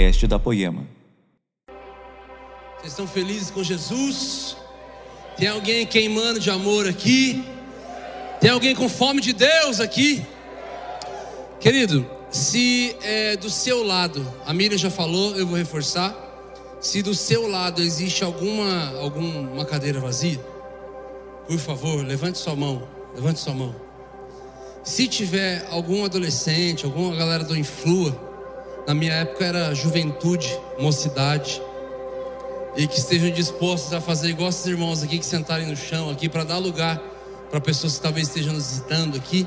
podcast da Poema. Vocês estão felizes com Jesus? Tem alguém queimando de amor aqui? Tem alguém com fome de Deus aqui? Querido, se é, do seu lado, a Miriam já falou, eu vou reforçar. Se do seu lado existe alguma, alguma cadeira vazia, por favor, levante sua mão. Levante sua mão. Se tiver algum adolescente, alguma galera do Influa, na minha época era juventude, mocidade, e que estejam dispostos a fazer igual esses irmãos aqui que sentarem no chão aqui para dar lugar para pessoas que talvez estejam nos visitando aqui.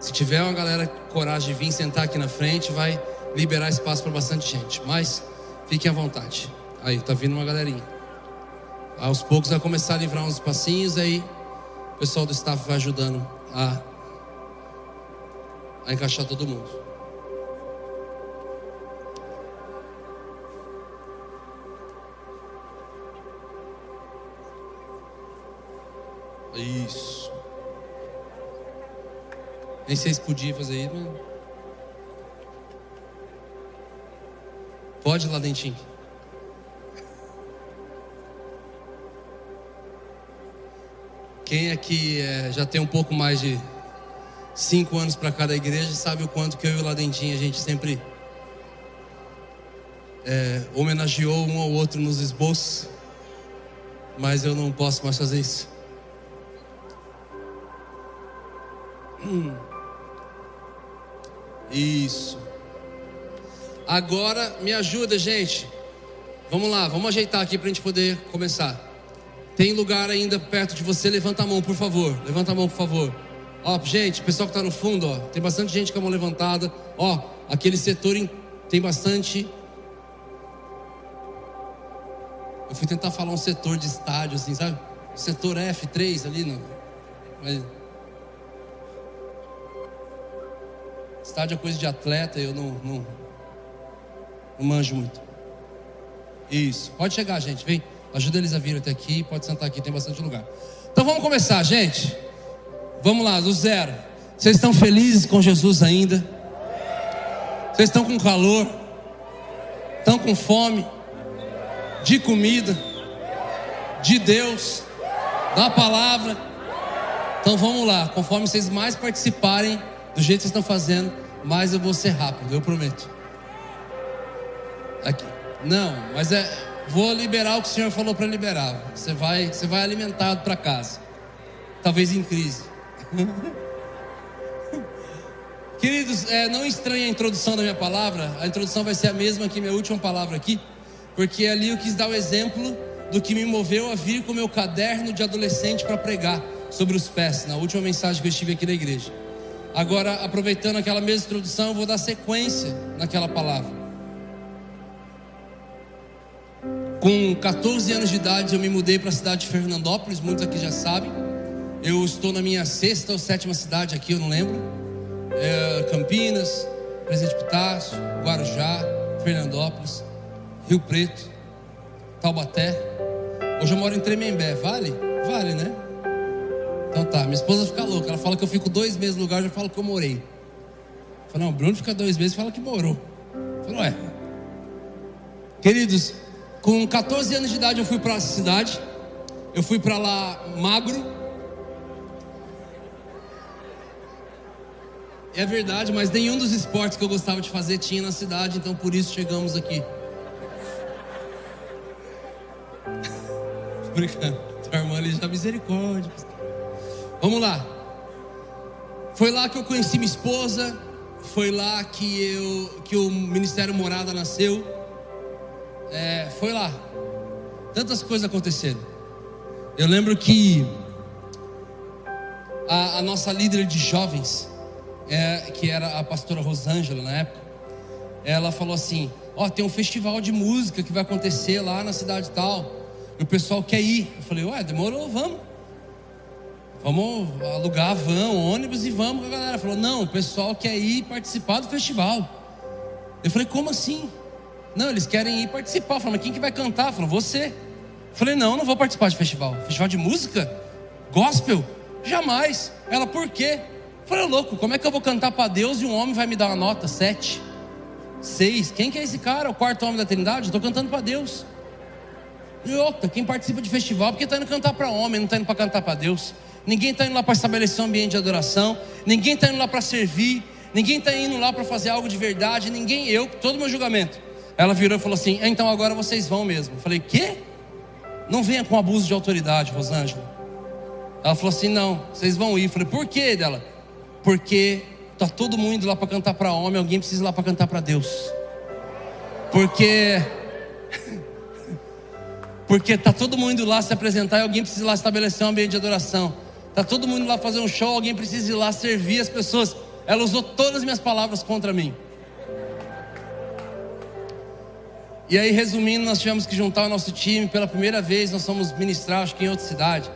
Se tiver uma galera coragem de vir sentar aqui na frente, vai liberar espaço para bastante gente. Mas fiquem à vontade. Aí, tá vindo uma galerinha. Aos poucos vai começar a livrar uns passinhos aí o pessoal do staff vai ajudando a, a encaixar todo mundo. Isso. Nem sei se podia fazer isso, mas. Pode lá, dentinho. Quem aqui é, já tem um pouco mais de cinco anos para cada igreja sabe o quanto que eu e o Ladentinho a gente sempre é, homenageou um ao outro nos esboços, mas eu não posso mais fazer isso. Hum. Isso. Agora me ajuda, gente. Vamos lá, vamos ajeitar aqui para a gente poder começar. Tem lugar ainda perto de você? Levanta a mão, por favor. Levanta a mão, por favor. Ó, gente, pessoal que está no fundo, ó, tem bastante gente com a mão levantada. Ó, aquele setor tem bastante. Eu fui tentar falar um setor de estádio, assim, sabe? Setor F3 ali, não. Mas... Estádio é coisa de atleta, eu não, não, não manjo muito. Isso. Pode chegar, gente, vem. Ajuda eles a vir até aqui, pode sentar aqui, tem bastante lugar. Então vamos começar, gente. Vamos lá, do zero. Vocês estão felizes com Jesus ainda? Vocês estão com calor? Estão com fome? De comida? De Deus? Da palavra? Então vamos lá, conforme vocês mais participarem do jeito que vocês estão fazendo, mais eu vou ser rápido, eu prometo. Aqui. Não, mas é Vou liberar o que o Senhor falou para liberar. Você vai, você vai alimentado para casa. Talvez em crise. Queridos, é, não estranhe a introdução da minha palavra. A introdução vai ser a mesma que minha última palavra aqui, porque ali eu quis dar o exemplo do que me moveu a vir com meu caderno de adolescente para pregar sobre os pés, na última mensagem que eu estive aqui na igreja. Agora, aproveitando aquela mesma introdução, eu vou dar sequência naquela palavra. Com 14 anos de idade, eu me mudei para a cidade de Fernandópolis, muitos aqui já sabem. Eu estou na minha sexta ou sétima cidade aqui, eu não lembro. É, Campinas, Presidente Pitácio, Guarujá, Fernandópolis, Rio Preto, Taubaté. Hoje eu moro em Tremembé, vale? Vale, né? Então tá, minha esposa fica louca, ela fala que eu fico dois meses no lugar, eu já falo que eu morei. Eu falo, não, o Bruno fica dois meses e fala que morou. Eu falo, ué. Queridos, com 14 anos de idade eu fui para a cidade. Eu fui para lá magro. É verdade, mas nenhum dos esportes que eu gostava de fazer tinha na cidade, então por isso chegamos aqui. Brincando. Tua irmã ali já misericórdia. Vamos lá. Foi lá que eu conheci minha esposa. Foi lá que eu que o Ministério Morada nasceu é, foi lá. Tantas coisas aconteceram. Eu lembro que a, a nossa líder de jovens, é, que era a pastora Rosângela na época, ela falou assim: Ó, oh, tem um festival de música que vai acontecer lá na cidade tal. E o pessoal quer ir. Eu falei: Ué, demorou, vamos. Vamos alugar van, ônibus e vamos. A galera falou: Não, o pessoal quer ir participar do festival. Eu falei: Como assim? Não, eles querem ir participar. Falei, mas quem que vai cantar? Falou, você. Falei, não, não vou participar de festival. Festival de música? Gospel? Jamais. Ela, por quê? Falei, louco, como é que eu vou cantar para Deus e um homem vai me dar uma nota? Sete. seis. Quem que é esse cara? O quarto homem da Trindade? Estou cantando para Deus. E outra, quem participa de festival, porque está indo cantar para homem, não está indo para cantar para Deus. Ninguém está indo lá para estabelecer um ambiente de adoração. Ninguém está indo lá para servir. Ninguém está indo lá para fazer algo de verdade. Ninguém, eu, todo meu julgamento. Ela virou e falou assim: então agora vocês vão mesmo. Eu falei: quê? Não venha com abuso de autoridade, Rosângela. Ela falou assim: não, vocês vão ir. Eu falei: por quê dela? Porque tá todo mundo indo lá para cantar para homem, alguém precisa ir lá para cantar para Deus. Porque porque tá todo mundo indo lá se apresentar e alguém precisa lá estabelecer um ambiente de adoração. Tá todo mundo lá fazer um show, alguém precisa ir lá servir as pessoas. Ela usou todas as minhas palavras contra mim. E aí, resumindo, nós tivemos que juntar o nosso time. Pela primeira vez, nós fomos ministrar, acho que em outra cidade.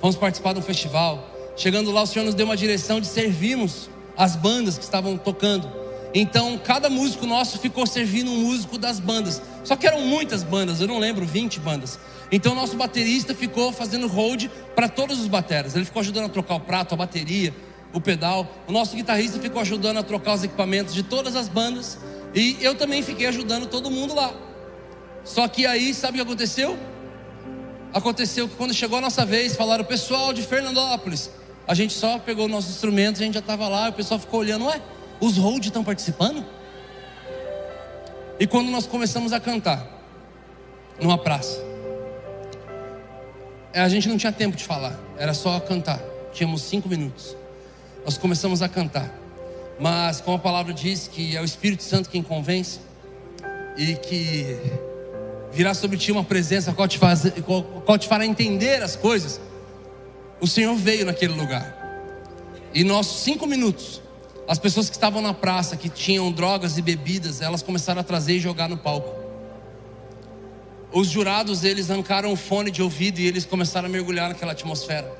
Fomos participar de um festival. Chegando lá, o Senhor nos deu uma direção de servirmos as bandas que estavam tocando. Então, cada músico nosso ficou servindo um músico das bandas. Só que eram muitas bandas, eu não lembro, 20 bandas. Então, nosso baterista ficou fazendo hold para todos os bateras. Ele ficou ajudando a trocar o prato, a bateria, o pedal. O nosso guitarrista ficou ajudando a trocar os equipamentos de todas as bandas. E eu também fiquei ajudando todo mundo lá. Só que aí, sabe o que aconteceu? Aconteceu que quando chegou a nossa vez, falaram, pessoal de Fernandópolis. A gente só pegou nossos instrumentos, a gente já estava lá, o pessoal ficou olhando, ué, os hold estão participando? E quando nós começamos a cantar, numa praça, a gente não tinha tempo de falar, era só cantar, tínhamos cinco minutos. Nós começamos a cantar, mas como a palavra diz que é o Espírito Santo quem convence, e que virá sobre ti uma presença qual te, faz, qual, qual te fará entender as coisas. O Senhor veio naquele lugar. E nossos cinco minutos, as pessoas que estavam na praça, que tinham drogas e bebidas, elas começaram a trazer e jogar no palco. Os jurados, eles arrancaram o fone de ouvido e eles começaram a mergulhar naquela atmosfera.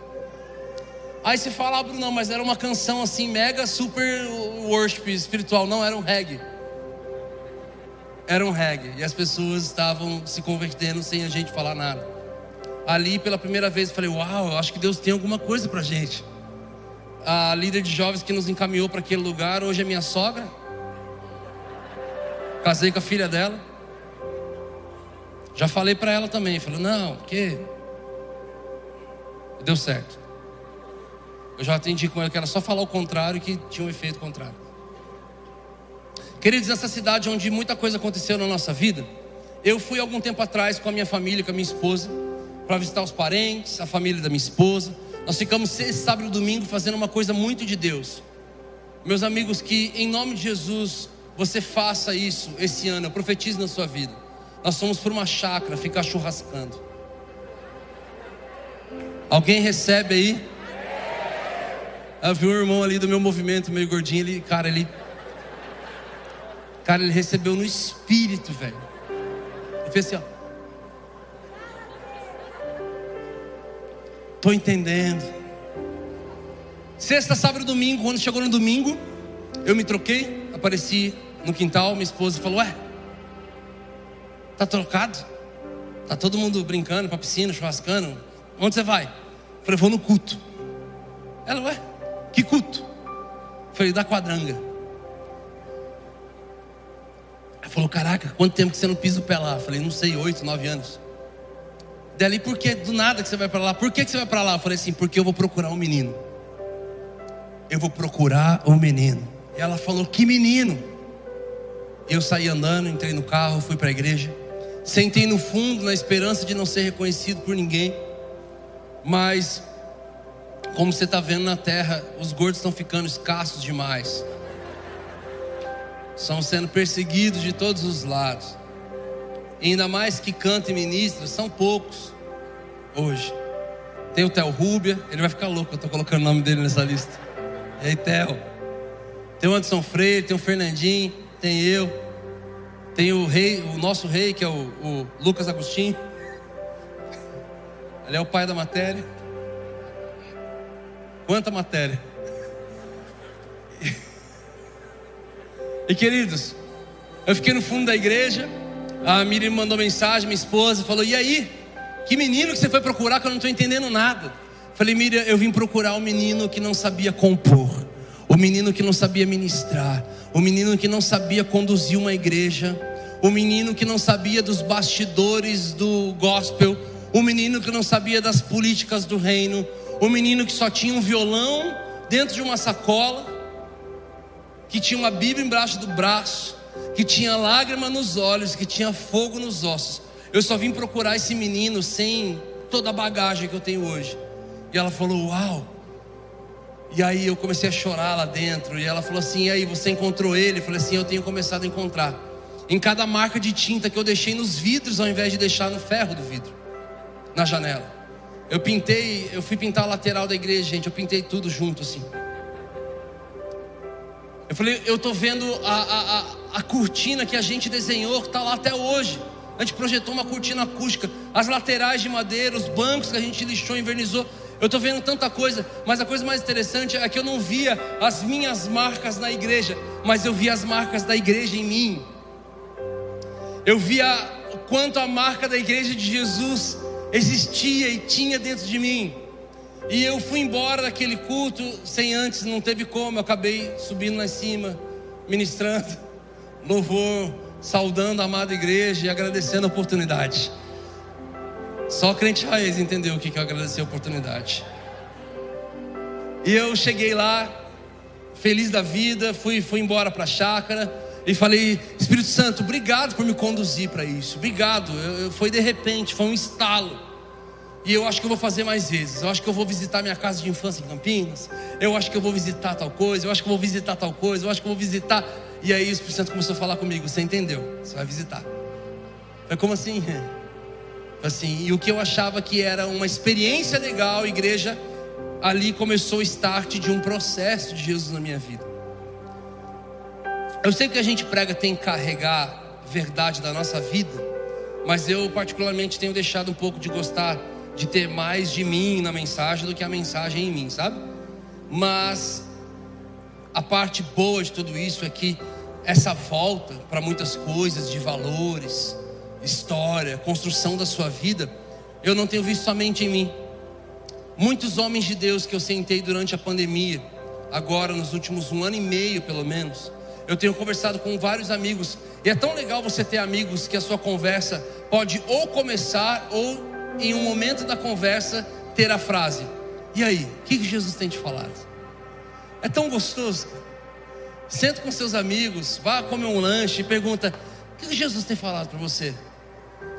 Aí você fala, ah, Bruno, mas era uma canção assim, mega super worship espiritual. Não, era um reggae era um reggae e as pessoas estavam se convertendo sem a gente falar nada. Ali pela primeira vez eu falei: Uau, eu acho que Deus tem alguma coisa para gente. A líder de jovens que nos encaminhou para aquele lugar hoje é minha sogra. Casei com a filha dela. Já falei para ela também. Falei: Não, que deu certo. Eu já atendi com ela que era só falar o contrário que tinha um efeito contrário. Queridos, essa cidade onde muita coisa aconteceu na nossa vida, eu fui algum tempo atrás com a minha família, com a minha esposa, para visitar os parentes, a família da minha esposa. Nós ficamos esse sábado e domingo fazendo uma coisa muito de Deus. Meus amigos, que em nome de Jesus você faça isso esse ano, eu profetizo na sua vida. Nós fomos por uma chácara ficar churrascando. Alguém recebe aí? Eu vi um irmão ali do meu movimento, meio gordinho, ele, cara, ele Cara, ele recebeu no espírito, velho. Ele fez assim, ó. Tô entendendo. Sexta, sábado e domingo, quando chegou no domingo, eu me troquei, apareci no quintal, minha esposa falou: Ué, tá trocado? Tá todo mundo brincando pra piscina, churrascando. Onde você vai? Eu falei: Vou no culto. Ela, ué, que culto? Eu falei: Da quadranga. Ela falou: Caraca, quanto tempo que você não pisa o pé lá? Eu falei: Não sei, oito, nove anos. Dali, por que do nada que você vai para lá? Por que, que você vai para lá? Eu falei assim: Porque eu vou procurar um menino. Eu vou procurar um menino. Ela falou: Que menino? Eu saí andando, entrei no carro, fui para a igreja. Sentei no fundo na esperança de não ser reconhecido por ninguém. Mas, como você está vendo na terra, os gordos estão ficando escassos demais estão sendo perseguidos de todos os lados. E ainda mais que canta e ministra, são poucos hoje. Tem o Theo Rúbia, ele vai ficar louco, eu estou colocando o nome dele nessa lista. E aí, Theo. Tem o Anderson Freire, tem o Fernandinho, tem eu. Tem o rei, o nosso rei, que é o, o Lucas Agostinho. Ele é o pai da matéria. Quanta matéria? E queridos, eu fiquei no fundo da igreja, a Miriam mandou mensagem, minha esposa, falou: E aí? Que menino que você foi procurar que eu não estou entendendo nada? Falei, Miriam, eu vim procurar um menino que não sabia compor, o menino que não sabia ministrar, o menino que não sabia conduzir uma igreja, o menino que não sabia dos bastidores do gospel, o menino que não sabia das políticas do reino, o menino que só tinha um violão dentro de uma sacola, que tinha uma Bíblia embaixo do braço, que tinha lágrima nos olhos, que tinha fogo nos ossos. Eu só vim procurar esse menino sem toda a bagagem que eu tenho hoje. E ela falou: Uau! E aí eu comecei a chorar lá dentro. E ela falou assim: E aí, você encontrou ele? Eu falei assim: Eu tenho começado a encontrar. Em cada marca de tinta que eu deixei nos vidros, ao invés de deixar no ferro do vidro, na janela. Eu pintei, eu fui pintar a lateral da igreja, gente. Eu pintei tudo junto assim. Eu falei, eu estou vendo a, a, a, a, cortina que a gente desenhou, que está lá até hoje. A gente projetou uma cortina acústica, as laterais de madeira, os bancos que a gente lixou, invernizou. Eu estou vendo tanta coisa, mas a coisa mais interessante é que eu não via as minhas marcas na igreja, mas eu via as marcas da igreja em mim. Eu via quanto a marca da igreja de Jesus existia e tinha dentro de mim. E eu fui embora daquele culto sem antes, não teve como. Eu acabei subindo lá em cima, ministrando, louvor, saudando a amada igreja e agradecendo a oportunidade. Só crente raiz entendeu o que é agradecer a oportunidade. E eu cheguei lá, feliz da vida, fui, fui embora para a chácara e falei: Espírito Santo, obrigado por me conduzir para isso. Obrigado. Eu, eu, foi de repente, foi um estalo. E eu acho que eu vou fazer mais vezes. Eu acho que eu vou visitar minha casa de infância em Campinas. Eu acho que eu vou visitar tal coisa. Eu acho que eu vou visitar tal coisa. Eu acho que eu vou visitar. E aí o Espírito Santo começou a falar comigo. Você entendeu? Você vai visitar. Foi como assim? Assim. E o que eu achava que era uma experiência legal, igreja, ali começou o start de um processo de Jesus na minha vida. Eu sei que a gente prega tem que carregar verdade da nossa vida, mas eu particularmente tenho deixado um pouco de gostar de ter mais de mim na mensagem do que a mensagem em mim, sabe? Mas a parte boa de tudo isso é que essa volta para muitas coisas de valores, história, construção da sua vida, eu não tenho visto somente em mim. Muitos homens de Deus que eu sentei durante a pandemia, agora nos últimos um ano e meio pelo menos, eu tenho conversado com vários amigos, e é tão legal você ter amigos que a sua conversa pode ou começar ou em um momento da conversa, ter a frase: E aí, o que Jesus tem te falado? É tão gostoso. Senta com seus amigos, vá comer um lanche e pergunta: O que Jesus tem falado para você?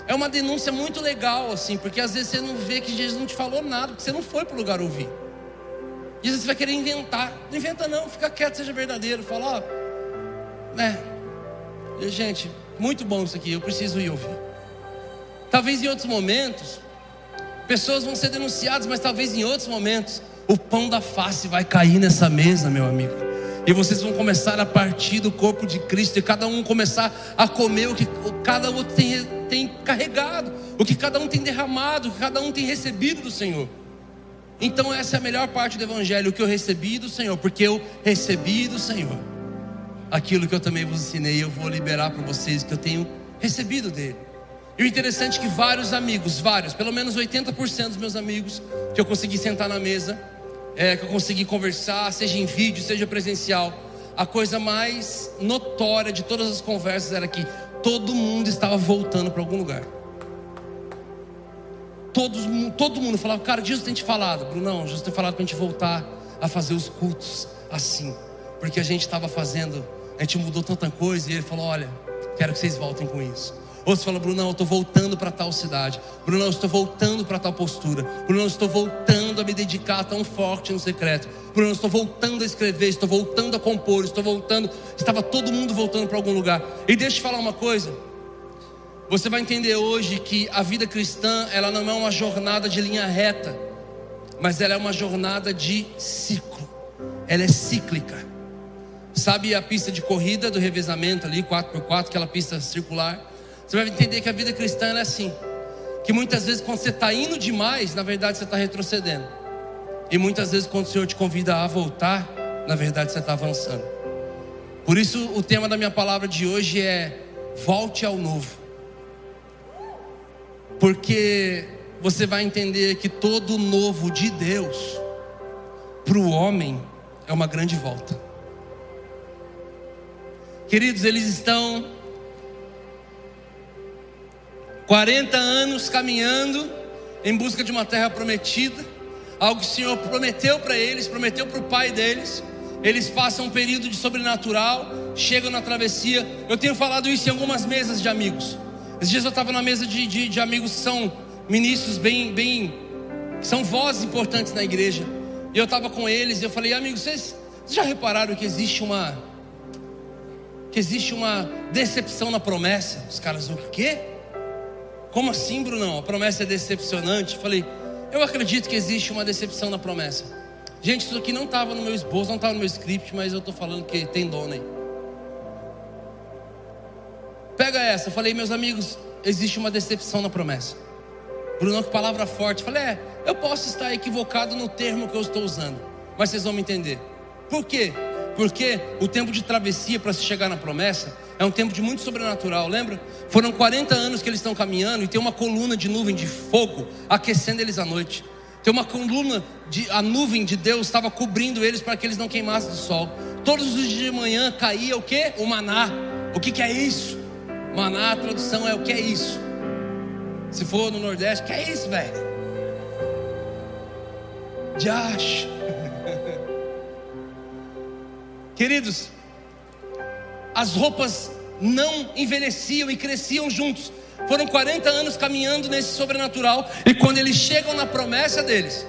É uma denúncia muito legal, assim, porque às vezes você não vê que Jesus não te falou nada, porque você não foi para o lugar ouvir. E às vezes você vai querer inventar. Não inventa, não, fica quieto, seja verdadeiro. Fala, ó, né? Gente, muito bom isso aqui, eu preciso ir ouvir. Talvez em outros momentos, Pessoas vão ser denunciadas, mas talvez em outros momentos o pão da face vai cair nessa mesa, meu amigo. E vocês vão começar a partir do corpo de Cristo e cada um começar a comer o que cada outro tem, tem carregado, o que cada um tem derramado, o que cada um tem recebido do Senhor. Então essa é a melhor parte do Evangelho, o que eu recebi do Senhor, porque eu recebi do Senhor aquilo que eu também vos ensinei, eu vou liberar para vocês que eu tenho recebido dele. E o interessante é que vários amigos, vários, pelo menos 80% dos meus amigos, que eu consegui sentar na mesa, é, que eu consegui conversar, seja em vídeo, seja presencial, a coisa mais notória de todas as conversas era que todo mundo estava voltando para algum lugar. Todos, todo mundo falava, cara, Jesus tem te falado. Brunão, Jesus tem falado para a gente voltar a fazer os cultos assim. Porque a gente estava fazendo, a gente mudou tanta coisa. E ele falou: olha, quero que vocês voltem com isso. Ou você fala, Brunão, eu estou voltando para tal cidade. Brunão, eu estou voltando para tal postura. Brunão, eu estou voltando a me dedicar tão forte no secreto. Brunão, eu estou voltando a escrever, estou voltando a compor, estou voltando. Estava todo mundo voltando para algum lugar. E deixa eu te falar uma coisa. Você vai entender hoje que a vida cristã, ela não é uma jornada de linha reta, mas ela é uma jornada de ciclo. Ela é cíclica. Sabe a pista de corrida do revezamento ali, 4x4, aquela pista circular? Você vai entender que a vida cristã é assim. Que muitas vezes quando você está indo demais, na verdade você está retrocedendo. E muitas vezes quando o Senhor te convida a voltar, na verdade você está avançando. Por isso o tema da minha palavra de hoje é volte ao novo. Porque você vai entender que todo novo de Deus para o homem é uma grande volta. Queridos, eles estão 40 anos caminhando em busca de uma terra prometida, algo que o Senhor prometeu para eles, prometeu para o pai deles. Eles passam um período de sobrenatural, chegam na travessia. Eu tenho falado isso em algumas mesas de amigos. Esses dias eu estava na mesa de, de, de, amigos que são ministros bem, bem, são vozes importantes na igreja. E eu estava com eles e eu falei, amigos, vocês, vocês já repararam que existe uma que existe uma decepção na promessa? Os caras, o quê? Como assim, Brunão? A promessa é decepcionante? Falei, eu acredito que existe uma decepção na promessa. Gente, isso aqui não estava no meu esboço, não estava no meu script, mas eu estou falando que tem dono aí. Pega essa, falei, meus amigos, existe uma decepção na promessa. Bruno, que palavra forte. Falei, é, eu posso estar equivocado no termo que eu estou usando, mas vocês vão me entender. Por quê? Porque o tempo de travessia para se chegar na promessa é um tempo de muito sobrenatural, lembra? Foram 40 anos que eles estão caminhando e tem uma coluna de nuvem de fogo aquecendo eles à noite. Tem uma coluna de a nuvem de Deus estava cobrindo eles para que eles não queimassem do sol. Todos os dias de manhã caía o que? O maná. O que, que é isso? Maná, a tradução é o que é isso? Se for no Nordeste, que é isso, velho? Diacho. Queridos, as roupas não envelheciam e cresciam juntos. Foram 40 anos caminhando nesse sobrenatural. E quando eles chegam na promessa deles,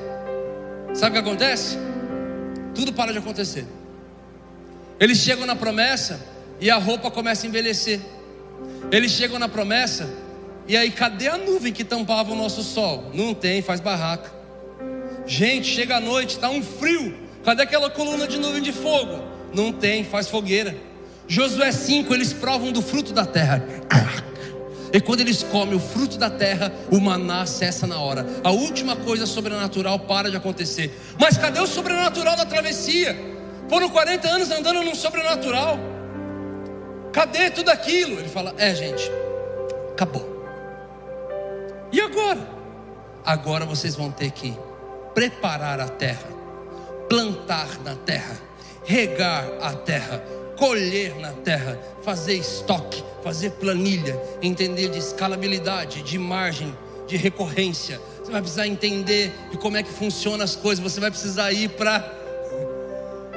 sabe o que acontece? Tudo para de acontecer. Eles chegam na promessa e a roupa começa a envelhecer. Eles chegam na promessa e aí cadê a nuvem que tampava o nosso sol? Não tem, faz barraca. Gente, chega a noite, está um frio. Cadê aquela coluna de nuvem de fogo? Não tem, faz fogueira. Josué 5, eles provam do fruto da terra. E quando eles comem o fruto da terra, o maná cessa na hora. A última coisa sobrenatural para de acontecer. Mas cadê o sobrenatural da travessia? Foram 40 anos andando num sobrenatural. Cadê tudo aquilo? Ele fala: É, gente, acabou. E agora? Agora vocês vão ter que preparar a terra, plantar na terra, regar a terra, colher na terra, fazer estoque, fazer planilha, entender de escalabilidade, de margem, de recorrência. Você vai precisar entender de como é que funcionam as coisas. Você vai precisar ir para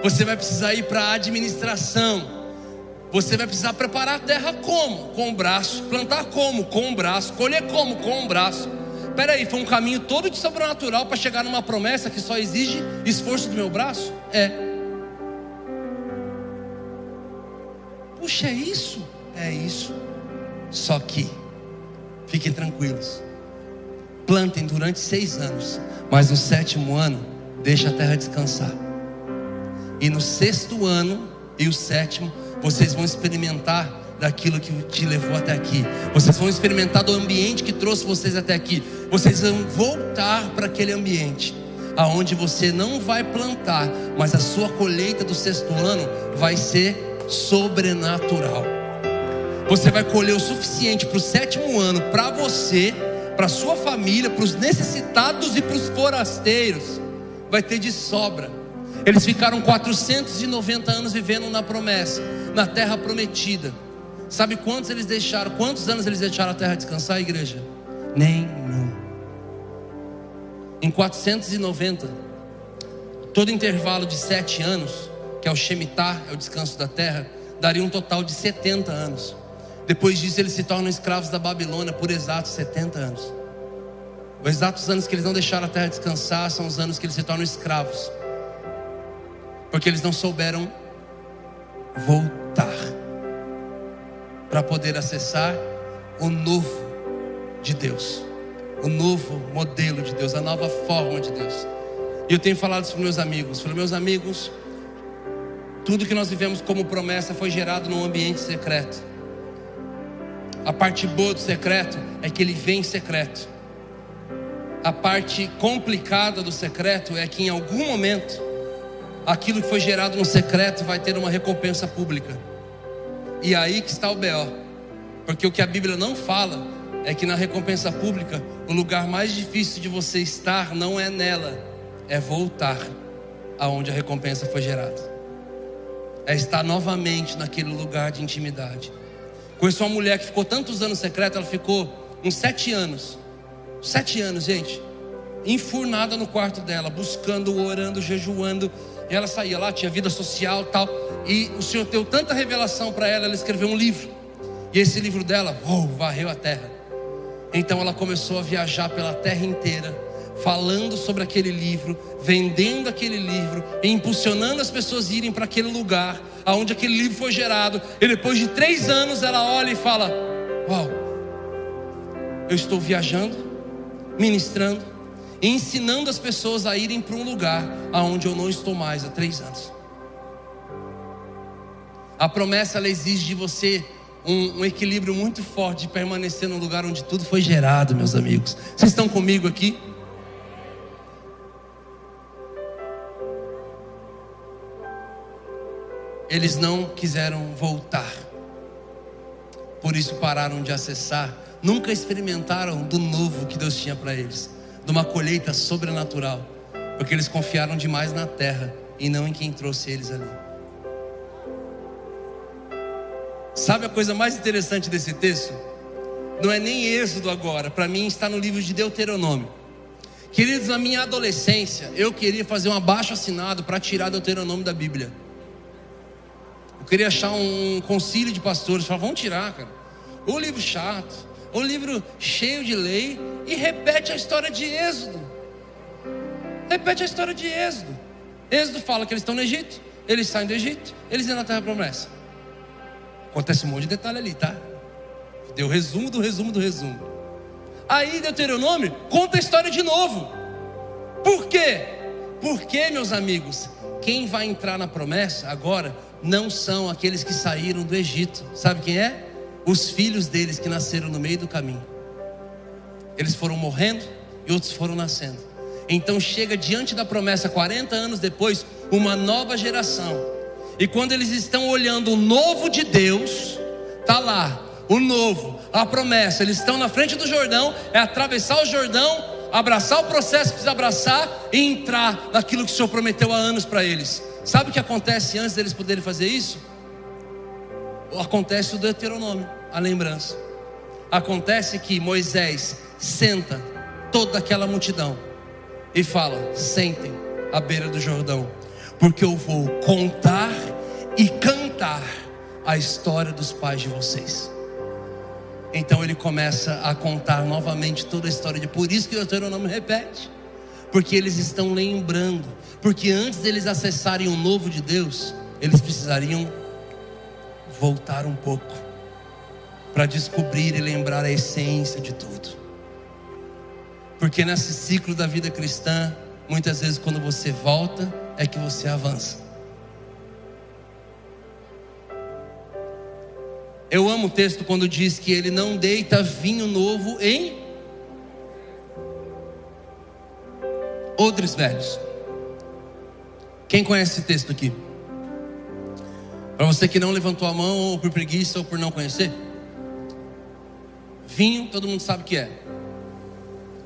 você vai precisar ir para a administração. Você vai precisar preparar a terra como? Com o braço. Plantar como? Com o braço. Colher como? Com o braço. Espera aí, foi um caminho todo de sobrenatural para chegar numa promessa que só exige esforço do meu braço? É. Puxa, é isso? É isso. Só que, fiquem tranquilos. Plantem durante seis anos, mas no sétimo ano, deixa a terra descansar. E no sexto ano e o sétimo, vocês vão experimentar daquilo que te levou até aqui. Vocês vão experimentar do ambiente que trouxe vocês até aqui. Vocês vão voltar para aquele ambiente aonde você não vai plantar, mas a sua colheita do sexto ano vai ser sobrenatural. Você vai colher o suficiente para o sétimo ano, para você, para sua família, para os necessitados e para os forasteiros. Vai ter de sobra. Eles ficaram 490 anos vivendo na promessa, na terra prometida. Sabe quantos eles deixaram? Quantos anos eles deixaram a terra descansar, igreja? Nenhum. Em 490, todo intervalo de sete anos, que é o Shemitah, é o descanso da terra, daria um total de 70 anos. Depois disso, eles se tornam escravos da Babilônia por exatos 70 anos. Os exatos anos que eles não deixaram a terra descansar são os anos que eles se tornam escravos, porque eles não souberam voltar para poder acessar o novo de Deus, o novo modelo de Deus, a nova forma de Deus. E eu tenho falado isso para meus amigos, falei, meus amigos, tudo que nós vivemos como promessa foi gerado num ambiente secreto. A parte boa do secreto é que ele vem secreto. A parte complicada do secreto é que em algum momento aquilo que foi gerado no secreto vai ter uma recompensa pública. E aí que está o BO. Porque o que a Bíblia não fala é que na recompensa pública, o lugar mais difícil de você estar não é nela, é voltar. aonde a recompensa foi gerada. É estar novamente naquele lugar de intimidade. Conheço uma mulher que ficou tantos anos secreta, ela ficou uns sete anos. Sete anos, gente. Enfurnada no quarto dela, buscando, orando, jejuando. E ela saía lá, tinha vida social tal. E o Senhor deu tanta revelação para ela, ela escreveu um livro. E esse livro dela, oh, varreu a terra. Então ela começou a viajar pela terra inteira falando sobre aquele livro, vendendo aquele livro, impulsionando as pessoas a irem para aquele lugar aonde aquele livro foi gerado. E depois de três anos ela olha e fala: Uau, eu estou viajando, ministrando, e ensinando as pessoas a irem para um lugar aonde eu não estou mais há três anos. A promessa ela exige de você um, um, equilíbrio muito forte de permanecer no lugar onde tudo foi gerado, meus amigos. Vocês estão comigo aqui? Eles não quiseram voltar. Por isso pararam de acessar. Nunca experimentaram do novo que Deus tinha para eles, de uma colheita sobrenatural, porque eles confiaram demais na terra e não em quem trouxe eles ali. Sabe a coisa mais interessante desse texto? Não é nem Êxodo agora, para mim está no livro de Deuteronômio. Queridos, na minha adolescência, eu queria fazer um abaixo assinado para tirar Deuteronômio da Bíblia queria achar um concílio de pastores, falar, vamos tirar, cara. O livro chato, o livro cheio de lei e repete a história de Êxodo. Repete a história de Êxodo. Êxodo fala que eles estão no Egito, eles saem do Egito, eles vêm na terra promessa. Acontece um monte de detalhe ali, tá? Deu resumo do resumo do resumo. Aí Deuteronômio conta a história de novo. Por quê? Porque, meus amigos, quem vai entrar na promessa agora não são aqueles que saíram do Egito. Sabe quem é? Os filhos deles que nasceram no meio do caminho. Eles foram morrendo e outros foram nascendo. Então chega diante da promessa 40 anos depois uma nova geração. E quando eles estão olhando o novo de Deus, tá lá, o novo, a promessa, eles estão na frente do Jordão, é atravessar o Jordão, abraçar o processo que precisa abraçar e entrar naquilo que o Senhor prometeu há anos para eles. Sabe o que acontece antes deles poderem fazer isso? Acontece o Deuteronômio, a lembrança. Acontece que Moisés senta toda aquela multidão e fala: sentem à beira do Jordão, porque eu vou contar e cantar a história dos pais de vocês. Então ele começa a contar novamente toda a história de por isso que o Deuteronômio repete porque eles estão lembrando, porque antes deles acessarem o novo de Deus, eles precisariam voltar um pouco para descobrir e lembrar a essência de tudo. Porque nesse ciclo da vida cristã, muitas vezes quando você volta, é que você avança. Eu amo o texto quando diz que ele não deita vinho novo em odres velhos. Quem conhece esse texto aqui? Para você que não levantou a mão, ou por preguiça, ou por não conhecer. Vinho, todo mundo sabe o que é.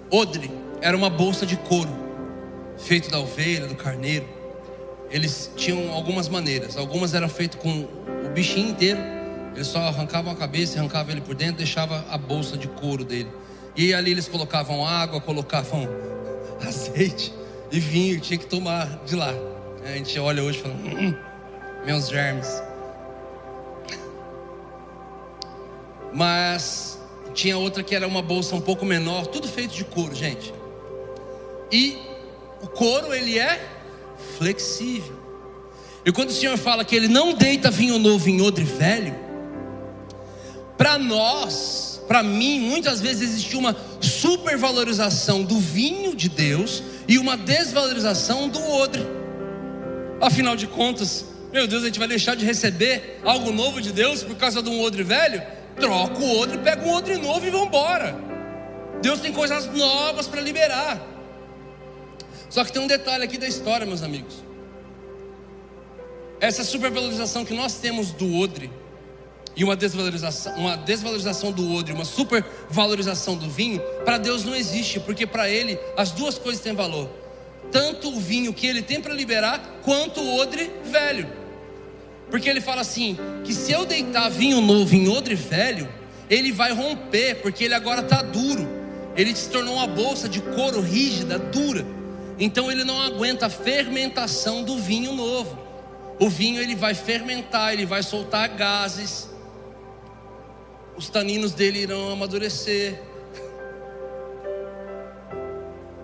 Odre era uma bolsa de couro, feito da ovelha, do carneiro. Eles tinham algumas maneiras. Algumas eram feitas com o bichinho inteiro. Eles só arrancavam a cabeça, arrancavam ele por dentro, deixava a bolsa de couro dele. E ali eles colocavam água, colocavam azeite e vinho, tinha que tomar de lá. A gente olha hoje e fala, hum, meus germes. Mas tinha outra que era uma bolsa um pouco menor, tudo feito de couro, gente. E o couro ele é flexível. E quando o Senhor fala que ele não deita vinho novo em odre velho, para nós para mim, muitas vezes existe uma supervalorização do vinho de Deus e uma desvalorização do odre. Afinal de contas, meu Deus, a gente vai deixar de receber algo novo de Deus por causa de um odre velho? Troca o odre, pega um odre novo e vamos embora. Deus tem coisas novas para liberar. Só que tem um detalhe aqui da história, meus amigos. Essa supervalorização que nós temos do odre e uma desvalorização, uma desvalorização do odre, uma supervalorização do vinho, para Deus não existe, porque para Ele as duas coisas têm valor. tanto o vinho que ele tem para liberar, quanto o odre velho. Porque ele fala assim: que se eu deitar vinho novo em odre velho, ele vai romper, porque ele agora está duro. Ele se tornou uma bolsa de couro rígida, dura. Então ele não aguenta a fermentação do vinho novo. O vinho ele vai fermentar, ele vai soltar gases. Os taninos dele irão amadurecer.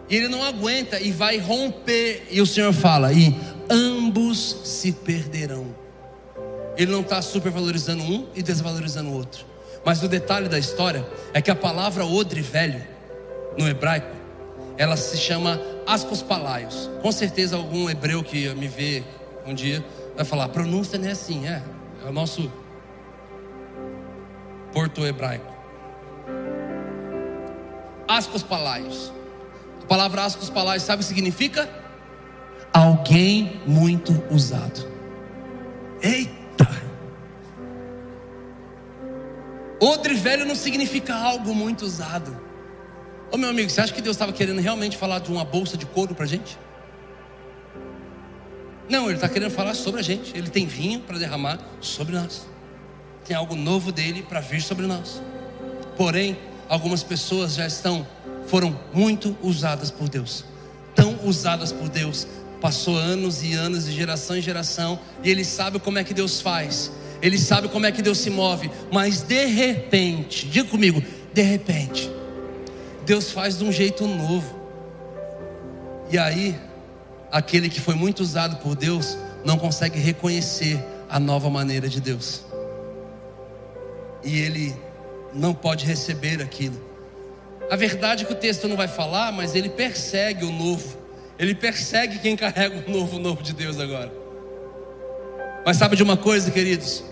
E ele não aguenta e vai romper. E o Senhor fala: e ambos se perderão. Ele não está supervalorizando um e desvalorizando o outro. Mas o detalhe da história é que a palavra odre velho, no hebraico, ela se chama ascospalaios. Com certeza algum hebreu que me vê um dia vai falar, pronúncia não é assim, é, é o nosso porto hebraico. Ascospalaios. A palavra ascospalaios sabe o que significa? Alguém muito usado. Eita! Odre velho não significa algo muito usado. Ô meu amigo, você acha que Deus estava querendo realmente falar de uma bolsa de couro para gente? Não, Ele está querendo falar sobre a gente. Ele tem vinho para derramar sobre nós. Tem algo novo dele para vir sobre nós. Porém, algumas pessoas já estão foram muito usadas por Deus. Tão usadas por Deus. Passou anos e anos, de geração em geração, e ele sabe como é que Deus faz. Ele sabe como é que Deus se move, mas de repente, diga comigo, de repente, Deus faz de um jeito novo. E aí, aquele que foi muito usado por Deus não consegue reconhecer a nova maneira de Deus. E ele não pode receber aquilo. A verdade é que o texto não vai falar, mas ele persegue o novo. Ele persegue quem carrega o novo, o novo de Deus agora. Mas sabe de uma coisa, queridos?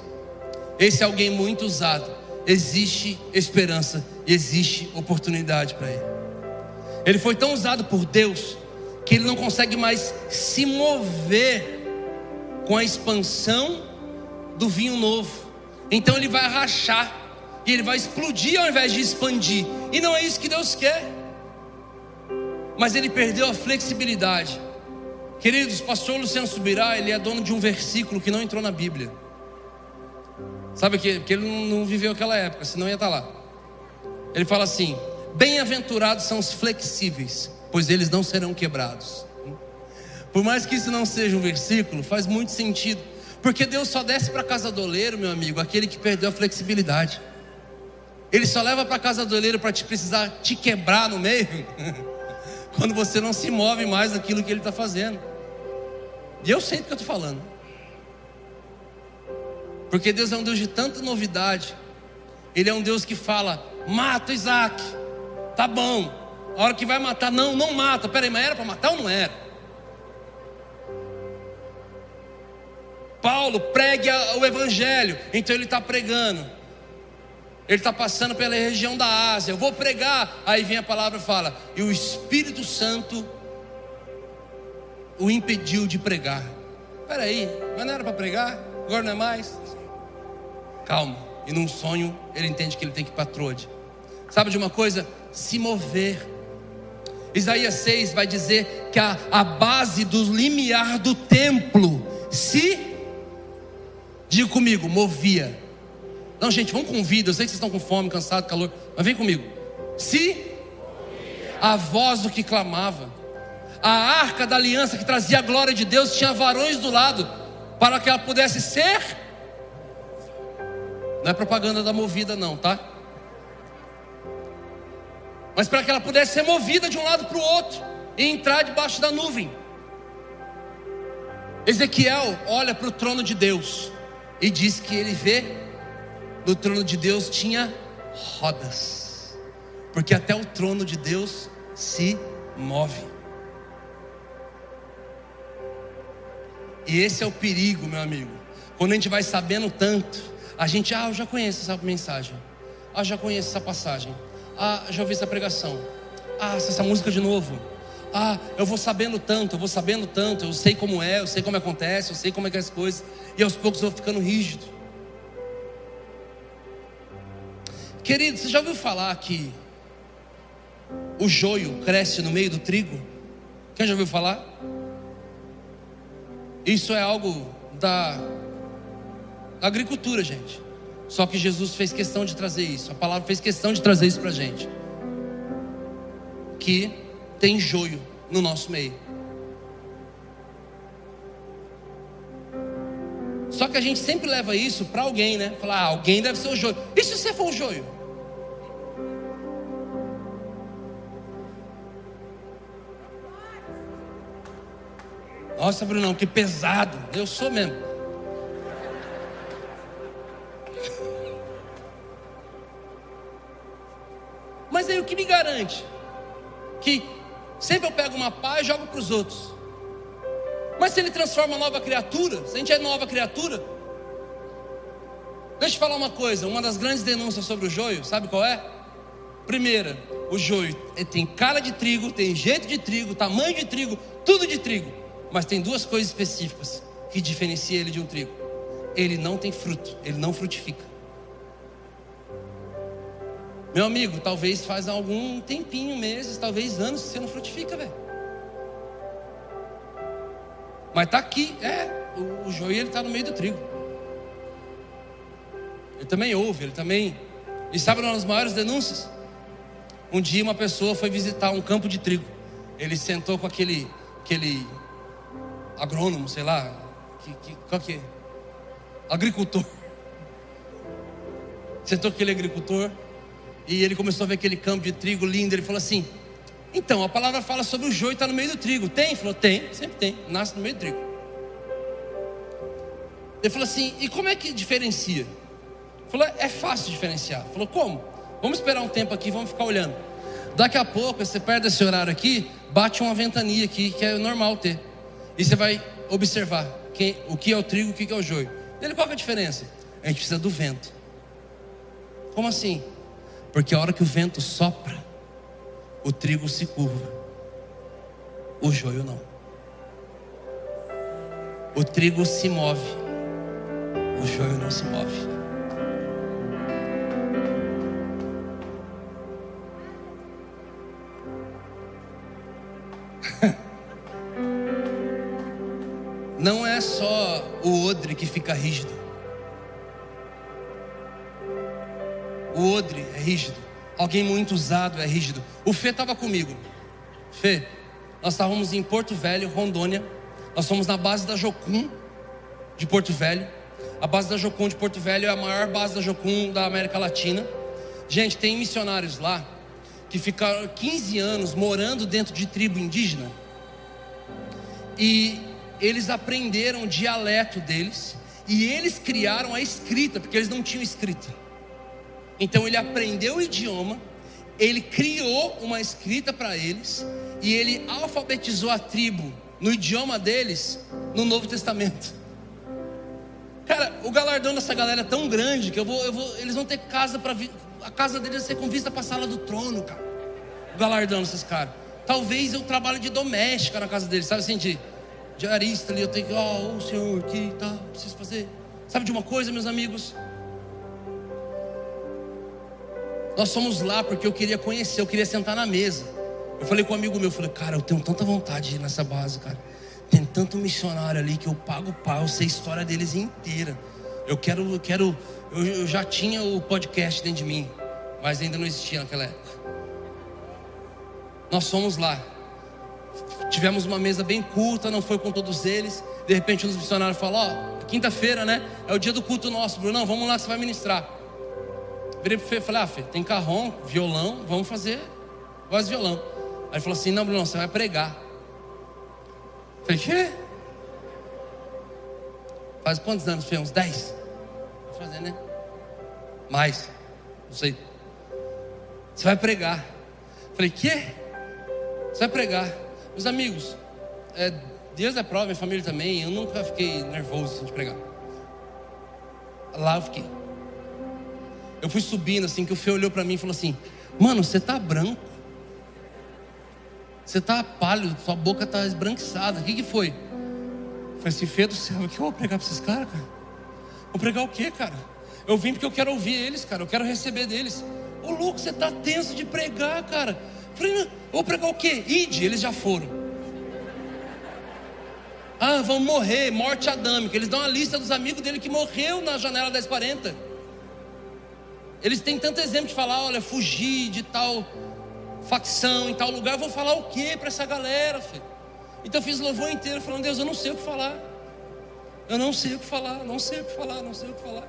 Esse é alguém muito usado. Existe esperança e existe oportunidade para ele. Ele foi tão usado por Deus que ele não consegue mais se mover com a expansão do vinho novo. Então ele vai rachar e ele vai explodir ao invés de expandir. E não é isso que Deus quer. Mas ele perdeu a flexibilidade. Queridos, pastor Luciano Subirá, ele é dono de um versículo que não entrou na Bíblia. Sabe que Porque ele não viveu aquela época, senão ia estar lá. Ele fala assim: Bem-aventurados são os flexíveis, pois eles não serão quebrados. Por mais que isso não seja um versículo, faz muito sentido. Porque Deus só desce para a casa do oleiro, meu amigo, aquele que perdeu a flexibilidade. Ele só leva para casa do oleiro para te precisar te quebrar no meio, quando você não se move mais naquilo que ele está fazendo. E eu sei do que eu estou falando. Porque Deus é um Deus de tanta novidade. Ele é um Deus que fala: mata Isaac, tá bom. A hora que vai matar, não, não mata. Peraí, mas era para matar ou não era? Paulo pregue o Evangelho, então ele está pregando. Ele está passando pela região da Ásia. Eu vou pregar. Aí vem a palavra e fala: E o Espírito Santo o impediu de pregar. Espera aí, mas não era para pregar? Agora não é mais? Calma. E num sonho ele entende que ele tem que ir para Trode. Sabe de uma coisa? Se mover. Isaías 6 vai dizer que a, a base do limiar do templo se, diga comigo, movia não, gente, vamos com vida. Eu sei que vocês estão com fome, cansado, calor, mas vem comigo. Se a voz do que clamava, a arca da aliança que trazia a glória de Deus tinha varões do lado, para que ela pudesse ser. Não é propaganda da movida, não, tá? Mas para que ela pudesse ser movida de um lado para o outro e entrar debaixo da nuvem. Ezequiel olha para o trono de Deus e diz que ele vê no trono de Deus tinha rodas, porque até o trono de Deus se move. E esse é o perigo, meu amigo. Quando a gente vai sabendo tanto, a gente, ah, eu já conheço essa mensagem. Ah, já conheço essa passagem. Ah, já ouvi essa pregação. Ah, essa música de novo. Ah, eu vou sabendo tanto, eu vou sabendo tanto, eu sei como é, eu sei como acontece, eu sei como é que é as coisas, e aos poucos eu vou ficando rígido. Querido, você já ouviu falar que o joio cresce no meio do trigo? Quem já ouviu falar? Isso é algo da agricultura, gente. Só que Jesus fez questão de trazer isso. A palavra fez questão de trazer isso para gente. Que tem joio no nosso meio. Só que a gente sempre leva isso para alguém, né? Falar, ah, alguém deve ser o joio. E se você for o joio? Nossa, Brunão, que pesado. Eu sou mesmo. Mas aí o que me garante? Que sempre eu pego uma pá e jogo para os outros. Mas se ele transforma nova criatura, se a gente é nova criatura, deixa eu falar uma coisa: uma das grandes denúncias sobre o joio, sabe qual é? Primeira, o joio tem cara de trigo, tem jeito de trigo, tamanho de trigo, tudo de trigo. Mas tem duas coisas específicas que diferenciam ele de um trigo: ele não tem fruto, ele não frutifica. Meu amigo, talvez faz algum tempinho, meses, talvez anos que você não frutifica, velho. Mas está aqui, é, o, o ele está no meio do trigo. Ele também ouve, ele também. E sabe uma das maiores denúncias? Um dia uma pessoa foi visitar um campo de trigo. Ele sentou com aquele, aquele agrônomo, sei lá, que, que, qual que é? Agricultor. Sentou com aquele agricultor e ele começou a ver aquele campo de trigo lindo. Ele falou assim: então, a palavra fala sobre o joio está no meio do trigo. Tem? Ele falou, tem, sempre tem, nasce no meio do trigo. Ele falou assim, e como é que diferencia? Ele falou, é fácil diferenciar. Ele falou, como? Vamos esperar um tempo aqui, vamos ficar olhando. Daqui a pouco, você perde esse horário aqui, bate uma ventania aqui, que é normal ter. E você vai observar quem, o que é o trigo, o que é o joio. Ele, qual é a diferença? A gente precisa do vento. Como assim? Porque a hora que o vento sopra, o trigo se curva, o joio não. O trigo se move, o joio não se move. Não é só o odre que fica rígido. O odre é rígido. Alguém muito usado é rígido. O Fê estava comigo. Fê, nós estávamos em Porto Velho, Rondônia. Nós fomos na base da Jocum de Porto Velho. A base da Jocum de Porto Velho é a maior base da Jocum da América Latina. Gente, tem missionários lá que ficaram 15 anos morando dentro de tribo indígena. E eles aprenderam o dialeto deles. E eles criaram a escrita, porque eles não tinham escrita. Então ele aprendeu o idioma, ele criou uma escrita para eles e ele alfabetizou a tribo no idioma deles no Novo Testamento. Cara, o galardão dessa galera é tão grande que eu vou, eu vou eles vão ter casa para a casa deles vai ser com vista para a sala do trono, cara. O galardão desses caras. Talvez eu trabalhe de doméstica na casa deles, sabe assim, de diarista ali, eu tenho que, ó, o senhor aqui, tá, preciso fazer. Sabe de uma coisa, meus amigos? Nós fomos lá porque eu queria conhecer, eu queria sentar na mesa. Eu falei com um amigo meu, eu falei, cara, eu tenho tanta vontade de ir nessa base, cara. Tem tanto missionário ali que eu pago pau, eu sei a história deles inteira. Eu quero, eu quero, eu, eu já tinha o podcast dentro de mim, mas ainda não existia naquela época. Nós fomos lá. Tivemos uma mesa bem curta, não foi com todos eles. De repente um dos missionários falou, ó, oh, quinta-feira, né? É o dia do culto nosso, Bruno. Não, vamos lá que você vai ministrar. Virei pro Fê e falei, ah, Fê, tem carrom, violão, vamos fazer voz violão. Aí ele falou assim, não, Bruno, você vai pregar. falei, quê? Faz quantos anos, Fê? Uns 10? Vou fazer, né? Mais, não sei. Você vai pregar. falei, quê? Você vai pregar. Meus amigos, é, Deus é prova, minha família também, eu nunca fiquei nervoso assim, de pregar. Lá eu fiquei. Eu fui subindo assim, que o Fê olhou para mim e falou assim: Mano, você tá branco. Você tá pálido, sua boca tá esbranquiçada. O que, que foi? Eu falei assim: Fê do céu, o que eu vou pregar para esses caras, cara? Vou pregar o quê, cara? Eu vim porque eu quero ouvir eles, cara. Eu quero receber deles. Ô louco, você tá tenso de pregar, cara. Eu falei, vou pregar o quê? Ide, eles já foram. Ah, vão morrer, morte adâmica. Eles dão a lista dos amigos dele que morreu na janela 1040. Eles têm tanto exemplo de falar, olha, fugir de tal facção em tal lugar. Eu vou falar o que para essa galera, filho? Então eu fiz louvor inteiro falando, Deus, eu não sei o que falar. Eu não sei o que falar, não sei o que falar, não sei o que falar.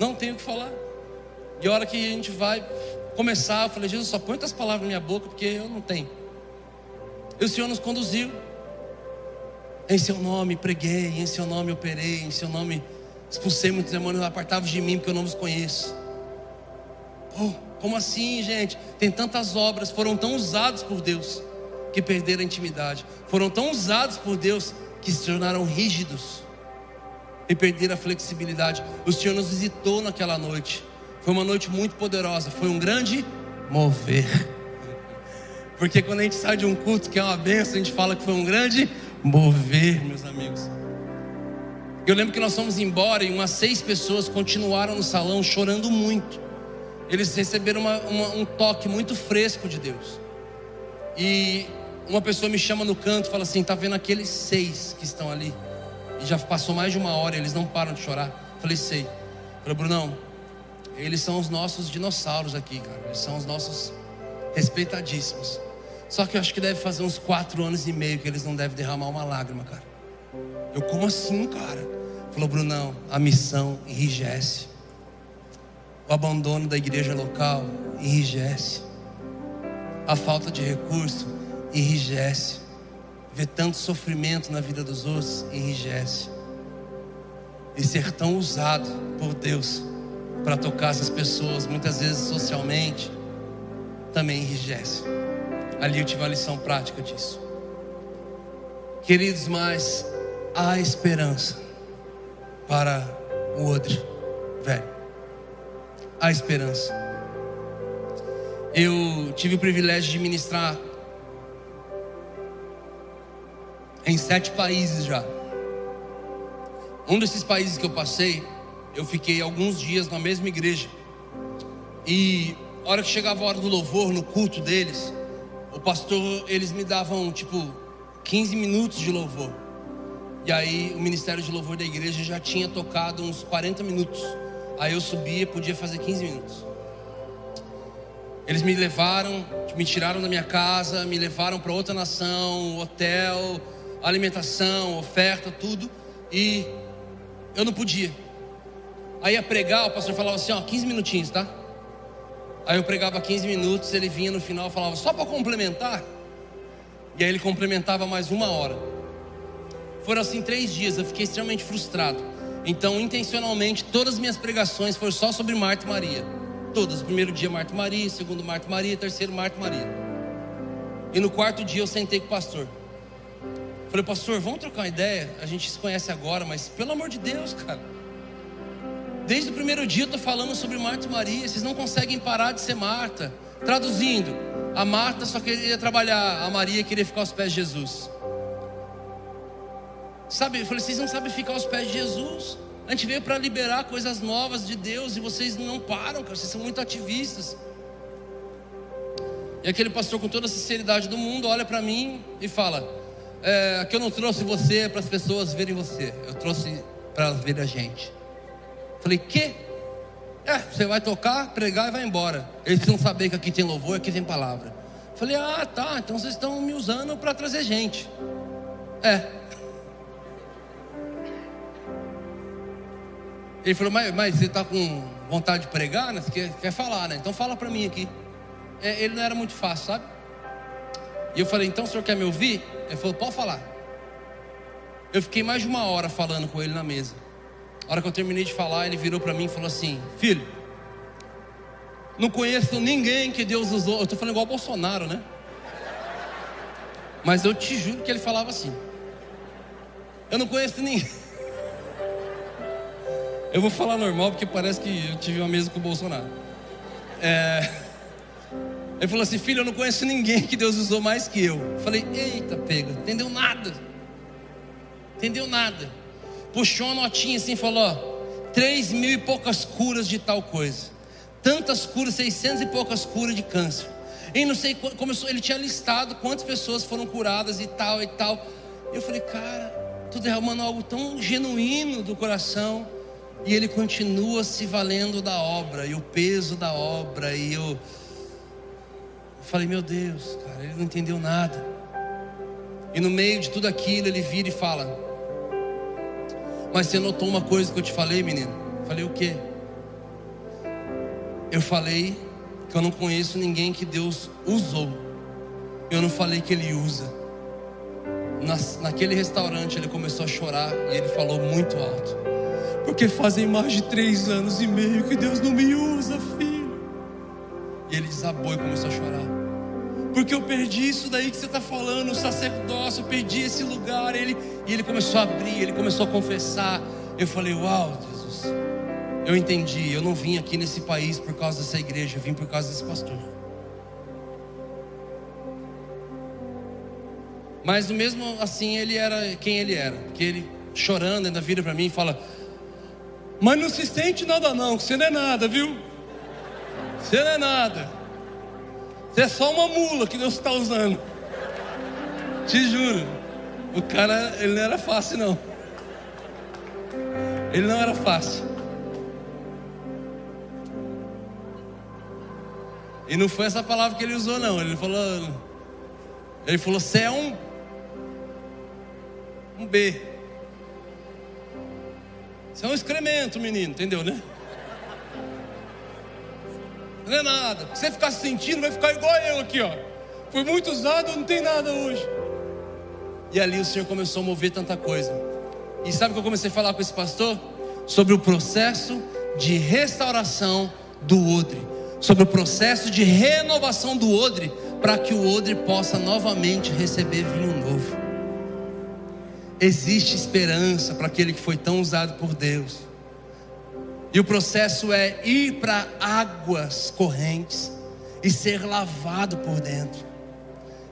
Não tenho o que falar. E a hora que a gente vai começar, eu falei, Jesus, só põe as palavras na minha boca, porque eu não tenho. E o Senhor nos conduziu. Em seu nome preguei, em seu nome operei, em seu nome expulsei muitos demônios apartados de mim, porque eu não os conheço. Oh, como assim, gente? Tem tantas obras, foram tão usados por Deus que perderam a intimidade. Foram tão usados por Deus que se tornaram rígidos e perderam a flexibilidade. O Senhor nos visitou naquela noite. Foi uma noite muito poderosa, foi um grande mover. Porque quando a gente sai de um culto que é uma benção, a gente fala que foi um grande mover, meus amigos. Eu lembro que nós fomos embora e umas seis pessoas continuaram no salão chorando muito. Eles receberam uma, uma, um toque muito fresco de Deus. E uma pessoa me chama no canto e fala assim: tá vendo aqueles seis que estão ali? E já passou mais de uma hora, eles não param de chorar. Falei, sei. Falei, Brunão, eles são os nossos dinossauros aqui, cara. Eles são os nossos respeitadíssimos. Só que eu acho que deve fazer uns quatro anos e meio que eles não devem derramar uma lágrima, cara. Eu, como assim, cara? Falou, Brunão, a missão enrijece. O abandono da igreja local enrijece. A falta de recurso enrijece. Ver tanto sofrimento na vida dos outros enrijece. E ser tão usado por Deus para tocar essas pessoas, muitas vezes socialmente, também enrijece. Ali eu tive uma lição prática disso. Queridos, mas há esperança para o outro velho. Há esperança. Eu tive o privilégio de ministrar em sete países já. Um desses países que eu passei, eu fiquei alguns dias na mesma igreja. E a hora que chegava a hora do louvor no culto deles, o pastor, eles me davam tipo 15 minutos de louvor. E aí o ministério de louvor da igreja já tinha tocado uns 40 minutos. Aí eu subia, podia fazer 15 minutos. Eles me levaram, me tiraram da minha casa, me levaram para outra nação, hotel, alimentação, oferta, tudo. E eu não podia. Aí ia pregar, o pastor falava assim: ó, 15 minutinhos, tá? Aí eu pregava 15 minutos, ele vinha no final e falava, só para complementar. E aí ele complementava mais uma hora. Foram assim três dias, eu fiquei extremamente frustrado. Então, intencionalmente, todas as minhas pregações foram só sobre Marta e Maria. Todas. Primeiro dia Marta e Maria, segundo Marta e Maria, terceiro Marta e Maria. E no quarto dia eu sentei com o pastor. Falei, pastor, vamos trocar uma ideia? A gente se conhece agora, mas pelo amor de Deus, cara. Desde o primeiro dia eu estou falando sobre Marta e Maria. Vocês não conseguem parar de ser Marta. Traduzindo, a Marta só queria trabalhar, a Maria queria ficar aos pés de Jesus. Sabe, eu falei, vocês não sabem ficar aos pés de Jesus. A gente veio para liberar coisas novas de Deus e vocês não param, cara. Vocês são muito ativistas. E aquele pastor, com toda a sinceridade do mundo, olha para mim e fala: é, que eu não trouxe você para as pessoas verem você, eu trouxe para elas verem a gente. Falei: Que? É, você vai tocar, pregar e vai embora. Eles precisam saber que aqui tem louvor, aqui tem palavra. Falei: Ah, tá. Então vocês estão me usando para trazer gente. É. Ele falou, mas, mas você está com vontade de pregar, né? Você quer, quer falar, né? Então fala para mim aqui. É, ele não era muito fácil, sabe? E eu falei, então o senhor quer me ouvir? Ele falou, pode falar. Eu fiquei mais de uma hora falando com ele na mesa. A hora que eu terminei de falar, ele virou para mim e falou assim: Filho, não conheço ninguém que Deus usou. Eu estou falando igual Bolsonaro, né? Mas eu te juro que ele falava assim. Eu não conheço ninguém. Eu vou falar normal porque parece que eu tive uma mesa com o Bolsonaro. É... Ele falou assim: Filho, eu não conheço ninguém que Deus usou mais que eu. eu falei: Eita, pega, entendeu nada. Entendeu nada. Puxou uma notinha assim e falou: ó, três mil e poucas curas de tal coisa. Tantas curas, seiscentos e poucas curas de câncer. E não sei começou, ele tinha listado quantas pessoas foram curadas e tal e tal. Eu falei, cara, estou derramando algo tão genuíno do coração. E ele continua se valendo da obra e o peso da obra. E eu, eu falei, meu Deus, cara, ele não entendeu nada. E no meio de tudo aquilo, ele vira e fala: Mas você notou uma coisa que eu te falei, menino? Falei o quê? Eu falei que eu não conheço ninguém que Deus usou. Eu não falei que Ele usa. Na, naquele restaurante ele começou a chorar e ele falou muito alto. Porque fazem mais de três anos e meio que Deus não me usa, filho. E ele desabou e começou a chorar. Porque eu perdi isso daí que você está falando, o sacerdócio, eu perdi esse lugar. Ele, e ele começou a abrir, ele começou a confessar. Eu falei, uau, Jesus. Eu entendi, eu não vim aqui nesse país por causa dessa igreja, eu vim por causa desse pastor. Mas mesmo assim ele era quem ele era, que ele chorando ainda vira para mim e fala: "Mas não se sente nada não, você não é nada, viu? Você não é nada. Você é só uma mula que Deus está usando. Te juro. O cara, ele não era fácil não. Ele não era fácil. E não foi essa palavra que ele usou, não. Ele falou. Ele falou: Você é um. Um B. Você é um excremento, menino, entendeu, né? Não é nada. Se você ficar se sentindo, vai ficar igual eu aqui, ó. Foi muito usado, não tem nada hoje. E ali o Senhor começou a mover tanta coisa. E sabe o que eu comecei a falar com esse pastor? Sobre o processo de restauração do odre sobre o processo de renovação do odre, para que o odre possa novamente receber vinho novo. Existe esperança para aquele que foi tão usado por Deus. E o processo é ir para águas correntes e ser lavado por dentro.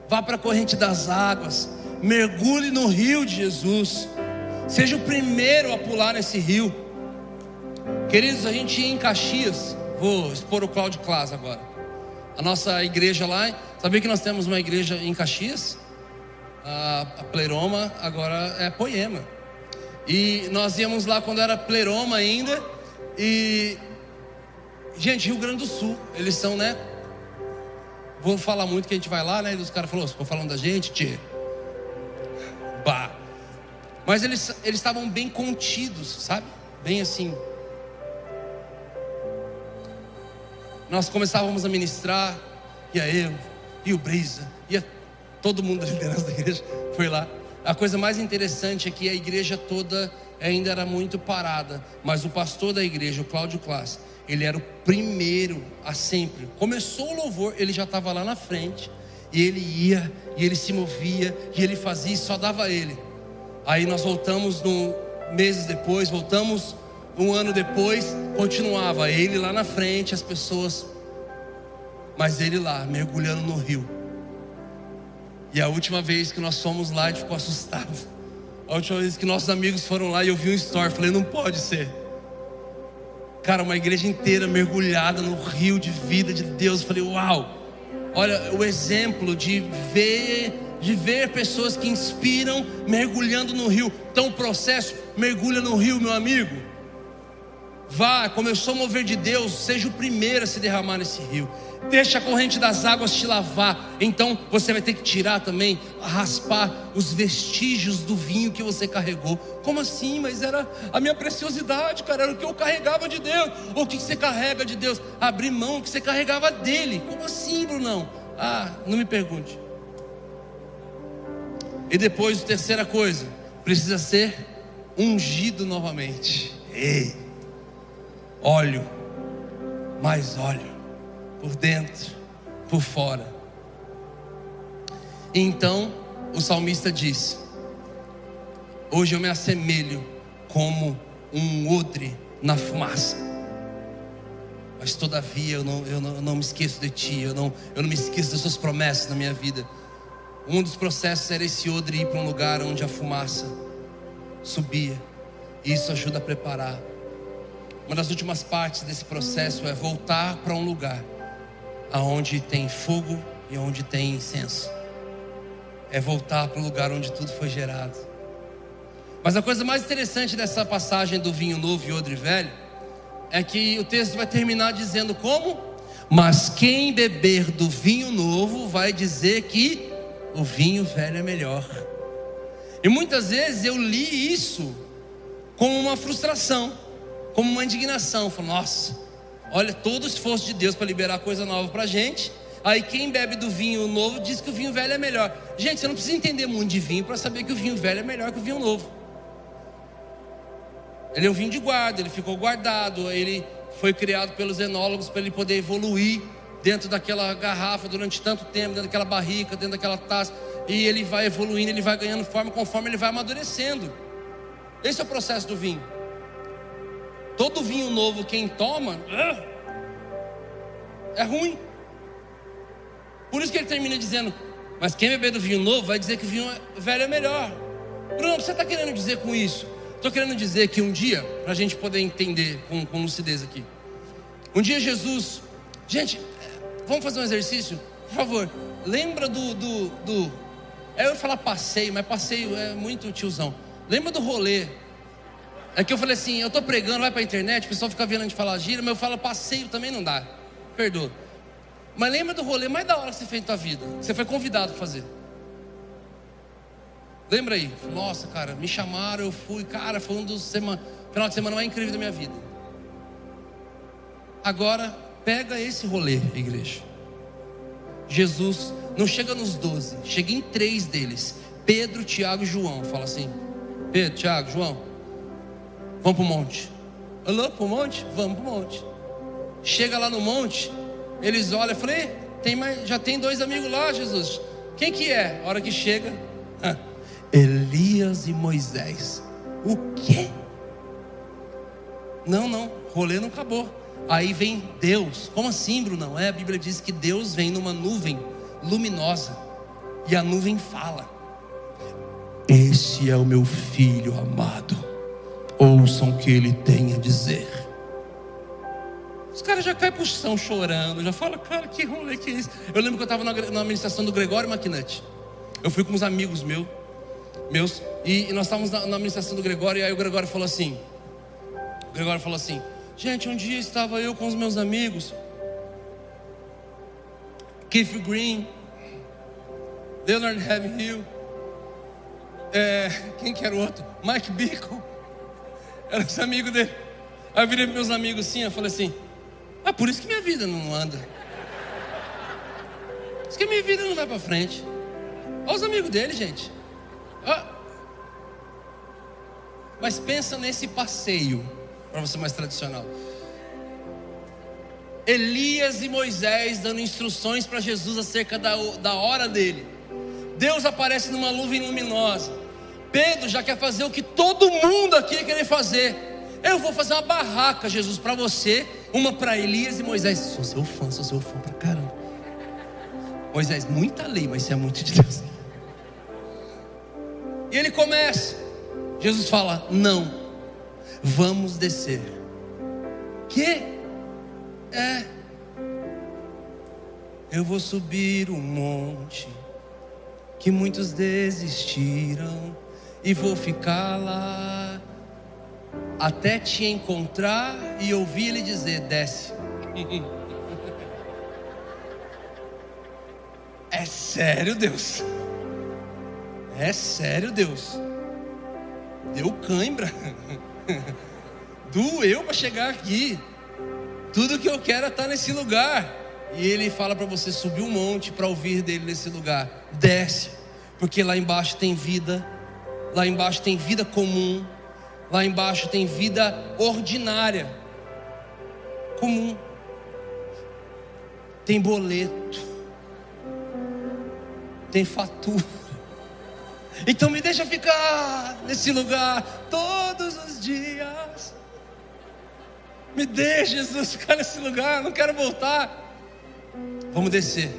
Vá para a corrente das águas, mergulhe no rio de Jesus. Seja o primeiro a pular nesse rio. Queridos, a gente ia em Caxias Vou expor o Cláudio Class agora. A nossa igreja lá, sabia que nós temos uma igreja em Caxias? A, a Pleroma agora é Poema. E nós íamos lá quando era Pleroma ainda. E, gente, Rio Grande do Sul, eles são, né? Vou falar muito que a gente vai lá, né? E os caras falaram, ficou falando da gente, tchê. Bah. Mas eles estavam bem contidos, sabe? Bem assim, nós começávamos a ministrar, e a eu, e o Brisa, todo mundo da liderança da igreja foi lá. A coisa mais interessante é que a igreja toda ainda era muito parada, mas o pastor da igreja, o Cláudio Klaas, ele era o primeiro a sempre. Começou o louvor, ele já estava lá na frente, e ele ia, e ele se movia, e ele fazia, e só dava ele. Aí nós voltamos no, meses depois, voltamos um ano depois, continuava ele lá na frente, as pessoas, mas ele lá, mergulhando no rio. E a última vez que nós fomos lá, a gente ficou assustado. A última vez que nossos amigos foram lá e eu vi um story, falei, não pode ser. Cara, uma igreja inteira mergulhada no rio de vida de Deus. Eu falei, uau! Olha o exemplo de ver, de ver pessoas que inspiram mergulhando no rio. Então o processo mergulha no rio, meu amigo. Vá, começou a mover de Deus, seja o primeiro a se derramar nesse rio. Deixa a corrente das águas te lavar. Então você vai ter que tirar também, raspar os vestígios do vinho que você carregou. Como assim? Mas era a minha preciosidade, cara. Era o que eu carregava de Deus. O que você carrega de Deus? Abrir mão que você carregava dele. Como assim, Brunão? Ah, não me pergunte. E depois, terceira coisa, precisa ser ungido novamente. Ei óleo, mais óleo, por dentro, por fora. Então o salmista disse: Hoje eu me assemelho como um odre na fumaça. Mas todavia eu não, eu não, eu não me esqueço de ti, eu não, eu não me esqueço das suas promessas na minha vida. Um dos processos era esse odre ir para um lugar onde a fumaça subia. E isso ajuda a preparar uma das últimas partes desse processo é voltar para um lugar aonde tem fogo e onde tem incenso. É voltar para o lugar onde tudo foi gerado. Mas a coisa mais interessante dessa passagem do vinho novo e odre velho é que o texto vai terminar dizendo como? Mas quem beber do vinho novo vai dizer que o vinho velho é melhor. E muitas vezes eu li isso como uma frustração, como uma indignação. Falo, nossa, olha todo o esforço de Deus para liberar coisa nova para a gente. Aí quem bebe do vinho novo diz que o vinho velho é melhor. Gente, você não precisa entender muito de vinho para saber que o vinho velho é melhor que o vinho novo. Ele é um vinho de guarda, ele ficou guardado, ele foi criado pelos enólogos para ele poder evoluir dentro daquela garrafa durante tanto tempo, dentro daquela barrica, dentro daquela taça, e ele vai evoluindo, ele vai ganhando forma conforme ele vai amadurecendo. Esse é o processo do vinho. Todo vinho novo, quem toma, é ruim. Por isso que ele termina dizendo: Mas quem beber do vinho novo vai dizer que o vinho velho é melhor. Bruno, o que você está querendo dizer com isso? Estou querendo dizer que um dia, para a gente poder entender com, com lucidez aqui, um dia Jesus, gente, vamos fazer um exercício? Por favor, lembra do. do, do é eu ia falar passeio, mas passeio é muito tiozão. Lembra do rolê? É que eu falei assim, eu estou pregando, vai para a internet, o pessoal fica vendo a gente falar gira, mas eu falo passeio também não dá. Perdoa. Mas lembra do rolê mais da hora que você fez na tua vida? Você foi convidado a fazer. Lembra aí? Nossa, cara, me chamaram, eu fui, cara, foi um dos semana, final de semana mais incrível da minha vida. Agora, pega esse rolê, igreja. Jesus não chega nos doze, chega em três deles: Pedro, Tiago e João. Fala assim: Pedro, Tiago, João, vamos para o monte. Alô, para o monte? Vamos para o monte. Chega lá no monte, eles olham e falam: tem mais, já tem dois amigos lá, Jesus. Quem que é? A hora que chega, Elias e Moisés. O quê? Não, não, rolê não acabou. Aí vem Deus. Como assim, Bruno? É? A Bíblia diz que Deus vem numa nuvem luminosa e a nuvem fala: Esse é o meu filho amado. Ouçam o que ele tem a dizer. Os caras já caem pro chão chorando, já falam, cara, que rolê que é isso? Eu lembro que eu estava na, na administração do Gregório Maquinete. Eu fui com uns amigos meus meus, e, e nós estávamos na, na, administração do Gregório, e aí o Gregório falou assim: o Gregório falou assim, gente, um dia estava eu com os meus amigos, Keith Green, Leonard Hill, é, quem que era o outro? Mike Beacon, era os amigos dele. Aí eu virei para meus amigos assim, eu falei assim: ah, por isso que minha vida não anda. Por isso que minha vida não vai para frente. Olha os amigos dele, gente. Ah. Mas pensa nesse passeio, para você mais tradicional. Elias e Moisés dando instruções para Jesus acerca da, da hora dele. Deus aparece numa nuvem luminosa. Pedro já quer fazer o que todo mundo aqui quer fazer. Eu vou fazer uma barraca, Jesus, para você, uma para Elias e Moisés. Sou seu fã, sou seu fã pra caramba. Moisés, muita lei, mas você é muito de Deus. E ele começa. Jesus fala: Não, vamos descer. Que? É. Eu vou subir um monte que muitos desistiram e vou ficar lá até te encontrar e ouvir ele dizer: desce. é sério, Deus. É sério, Deus. Deu cãibra. Doeu para chegar aqui. Tudo que eu quero é estar nesse lugar. E ele fala para você subir um monte para ouvir dele nesse lugar. Desce, porque lá embaixo tem vida. Lá embaixo tem vida comum. Lá embaixo tem vida ordinária. Comum. Tem boleto. Tem fatura então me deixa ficar nesse lugar todos os dias. Me deixa, Jesus, ficar nesse lugar, não quero voltar. Vamos descer.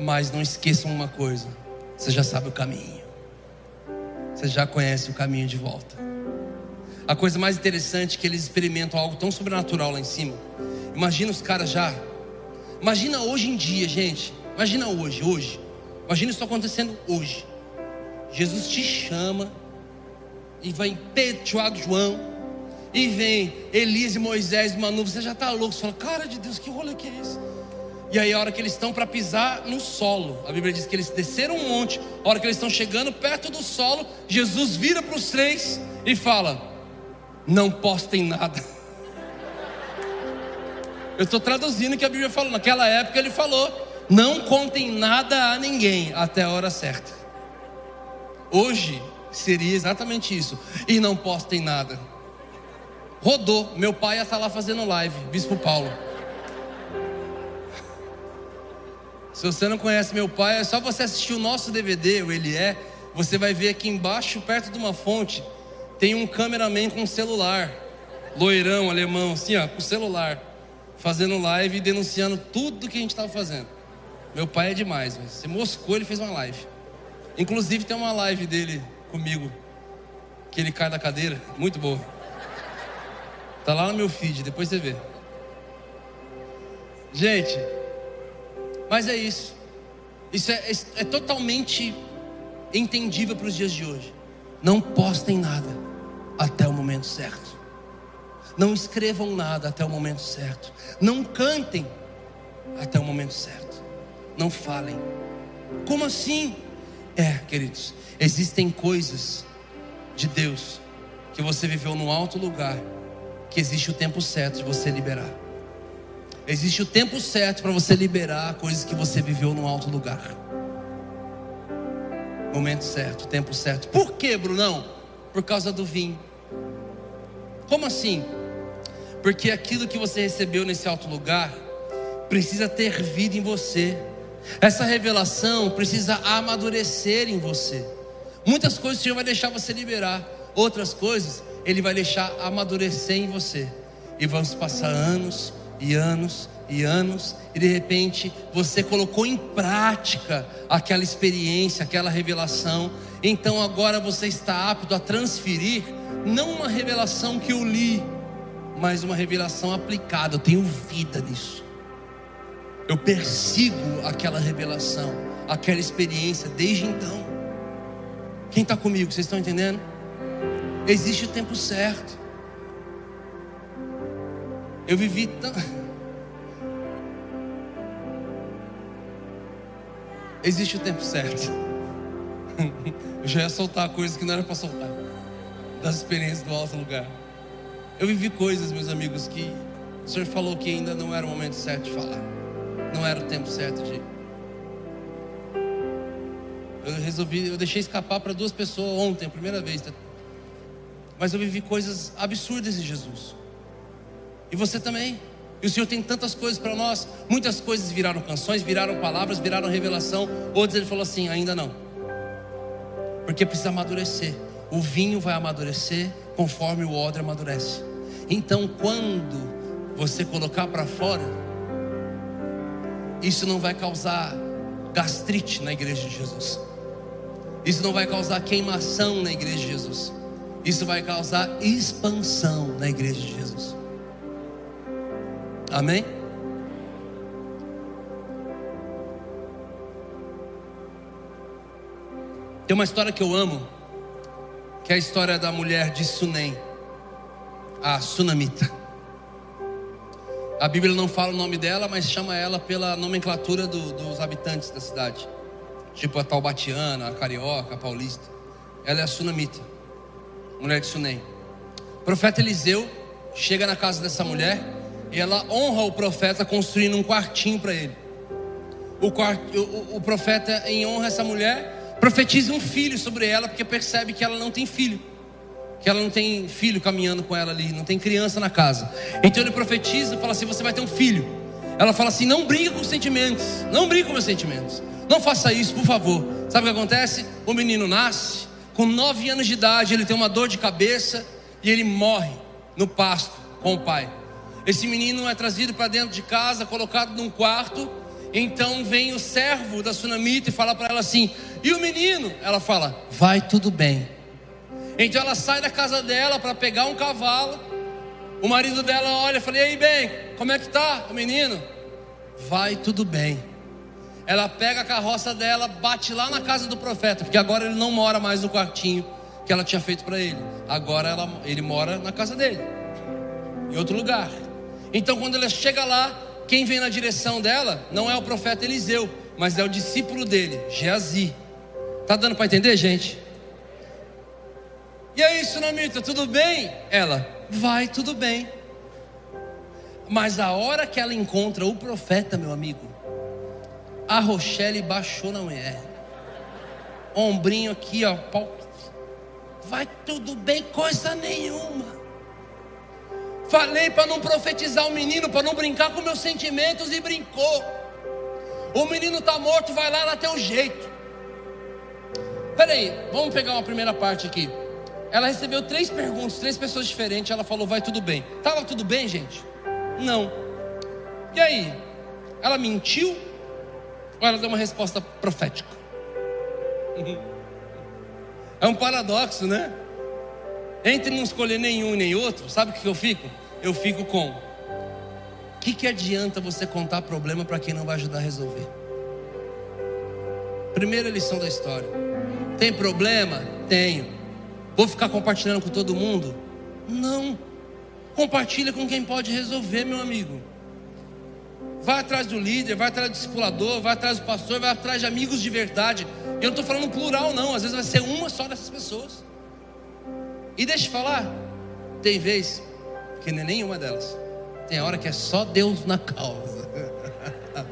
Mas não esqueçam uma coisa: você já sabe o caminho. Você já conhece o caminho de volta. A coisa mais interessante é que eles experimentam algo tão sobrenatural lá em cima. Imagina os caras já. Imagina hoje em dia, gente. Imagina hoje, hoje. Imagina isso acontecendo hoje. Jesus te chama e vem Pedro, Tiago, João, e vem Elias e Moisés, Manu, você já está louco, você fala, cara de Deus, que rolê que é esse? E aí a hora que eles estão para pisar no solo, a Bíblia diz que eles desceram um monte, a hora que eles estão chegando perto do solo, Jesus vira para os três e fala: Não postem nada. Eu estou traduzindo o que a Bíblia falou. Naquela época ele falou: Não contem nada a ninguém até a hora certa. Hoje seria exatamente isso. E não postem nada. Rodou. Meu pai ia estar lá fazendo live, Bispo Paulo. Se você não conhece meu pai, é só você assistir o nosso DVD, o Ele É. Você vai ver aqui embaixo, perto de uma fonte, tem um cameraman com um celular. Loirão, alemão, assim, ó, com celular. Fazendo live e denunciando tudo que a gente estava fazendo. Meu pai é demais, mas você moscou, ele fez uma live. Inclusive tem uma live dele comigo, que ele cai da cadeira, muito boa. Tá lá no meu feed, depois você vê. Gente, mas é isso. Isso é, é, é totalmente entendível para os dias de hoje. Não postem nada até o momento certo. Não escrevam nada até o momento certo. Não cantem até o momento certo. Não falem. Como assim? É, queridos, existem coisas de Deus que você viveu num alto lugar, que existe o tempo certo de você liberar. Existe o tempo certo para você liberar coisas que você viveu num alto lugar. Momento certo, tempo certo. Por que, Brunão? Por causa do vinho. Como assim? Porque aquilo que você recebeu nesse alto lugar precisa ter vida em você. Essa revelação precisa amadurecer em você. Muitas coisas o Senhor vai deixar você liberar, outras coisas Ele vai deixar amadurecer em você. E vamos passar anos e anos e anos, e de repente você colocou em prática aquela experiência, aquela revelação. Então agora você está apto a transferir, não uma revelação que eu li, mas uma revelação aplicada. Eu tenho vida nisso. Eu persigo aquela revelação, aquela experiência desde então. Quem está comigo? Vocês estão entendendo? Existe o tempo certo. Eu vivi. Existe o tempo certo. Eu já ia soltar coisas que não era para soltar. Das experiências do alto lugar. Eu vivi coisas, meus amigos, que o Senhor falou que ainda não era o momento certo de falar. Não era o tempo certo de. Eu resolvi, eu deixei escapar para duas pessoas ontem, a primeira vez. Mas eu vivi coisas absurdas em Jesus. E você também. E o Senhor tem tantas coisas para nós. Muitas coisas viraram canções, viraram palavras, viraram revelação. Outras ele falou assim: ainda não. Porque precisa amadurecer. O vinho vai amadurecer conforme o odre amadurece. Então, quando você colocar para fora, isso não vai causar gastrite na igreja de Jesus. Isso não vai causar queimação na igreja de Jesus. Isso vai causar expansão na igreja de Jesus. Amém? Tem uma história que eu amo, que é a história da mulher de Sunem, a Sunamita. A Bíblia não fala o nome dela, mas chama ela pela nomenclatura do, dos habitantes da cidade, tipo a Taubatiana, a Carioca, a Paulista. Ela é a Sunamita, mulher de Sunem. O profeta Eliseu chega na casa dessa mulher e ela honra o profeta construindo um quartinho para ele. O, o, o, profeta, em honra a essa mulher, profetiza um filho sobre ela, porque percebe que ela não tem filho. Que ela não tem filho caminhando com ela ali, não tem criança na casa. Então ele profetiza e fala assim: Você vai ter um filho. Ela fala assim: Não briga com os sentimentos, não briga com meus sentimentos, não faça isso, por favor. Sabe o que acontece? O menino nasce, com nove anos de idade, ele tem uma dor de cabeça e ele morre no pasto com o pai. Esse menino é trazido para dentro de casa, colocado num quarto. Então vem o servo da sunamita e fala para ela assim: E o menino? Ela fala: Vai tudo bem. Então ela sai da casa dela para pegar um cavalo. O marido dela olha e fala: E aí, bem, como é que tá o menino? Vai tudo bem. Ela pega a carroça dela, bate lá na casa do profeta, porque agora ele não mora mais no quartinho que ela tinha feito para ele. Agora ela, ele mora na casa dele, em outro lugar. Então, quando ela chega lá, quem vem na direção dela não é o profeta Eliseu, mas é o discípulo dele, Geazi. Tá dando para entender, gente? E aí, Sunamita, tudo bem? Ela, vai, tudo bem. Mas a hora que ela encontra o profeta, meu amigo, a Rochelle baixou na mulher. Ombrinho aqui, ó. Vai tudo bem, coisa nenhuma. Falei para não profetizar o menino, para não brincar com meus sentimentos e brincou. O menino está morto, vai lá lá teu jeito. Peraí, vamos pegar uma primeira parte aqui. Ela recebeu três perguntas, três pessoas diferentes. Ela falou: Vai tudo bem. Tava tudo bem, gente? Não. E aí? Ela mentiu? Ou ela deu uma resposta profética? É um paradoxo, né? Entre não escolher nenhum nem outro, sabe o que eu fico? Eu fico com: o que, que adianta você contar problema para quem não vai ajudar a resolver? Primeira lição da história: tem problema? Tenho. Vou ficar compartilhando com todo mundo? Não. Compartilha com quem pode resolver, meu amigo. Vai atrás do líder, vai atrás do discipulador, vai atrás do pastor, vai atrás de amigos de verdade. Eu não estou falando plural, não. Às vezes vai ser uma só dessas pessoas. E deixa eu falar, tem vez que não é nenhuma delas. Tem hora que é só Deus na causa.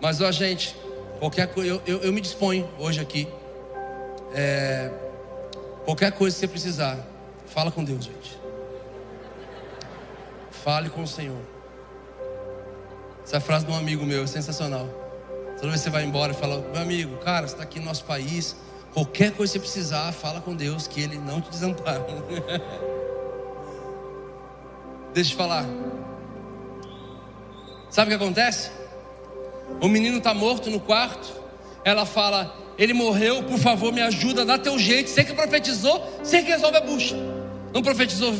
Mas, ó, gente, qualquer coisa, eu, eu, eu me disponho hoje aqui. É, Qualquer coisa que você precisar, fala com Deus, gente. Fale com o Senhor. Essa frase de um amigo meu, é sensacional. Toda vez que você vai embora e fala, meu amigo, cara, você está aqui no nosso país. Qualquer coisa que você precisar, fala com Deus, que Ele não te desampara. Deixa eu falar. Sabe o que acontece? O menino está morto no quarto. Ela fala: ele morreu, por favor, me ajuda, dá teu jeito. Você que profetizou, você que resolve a bucha. Não profetizou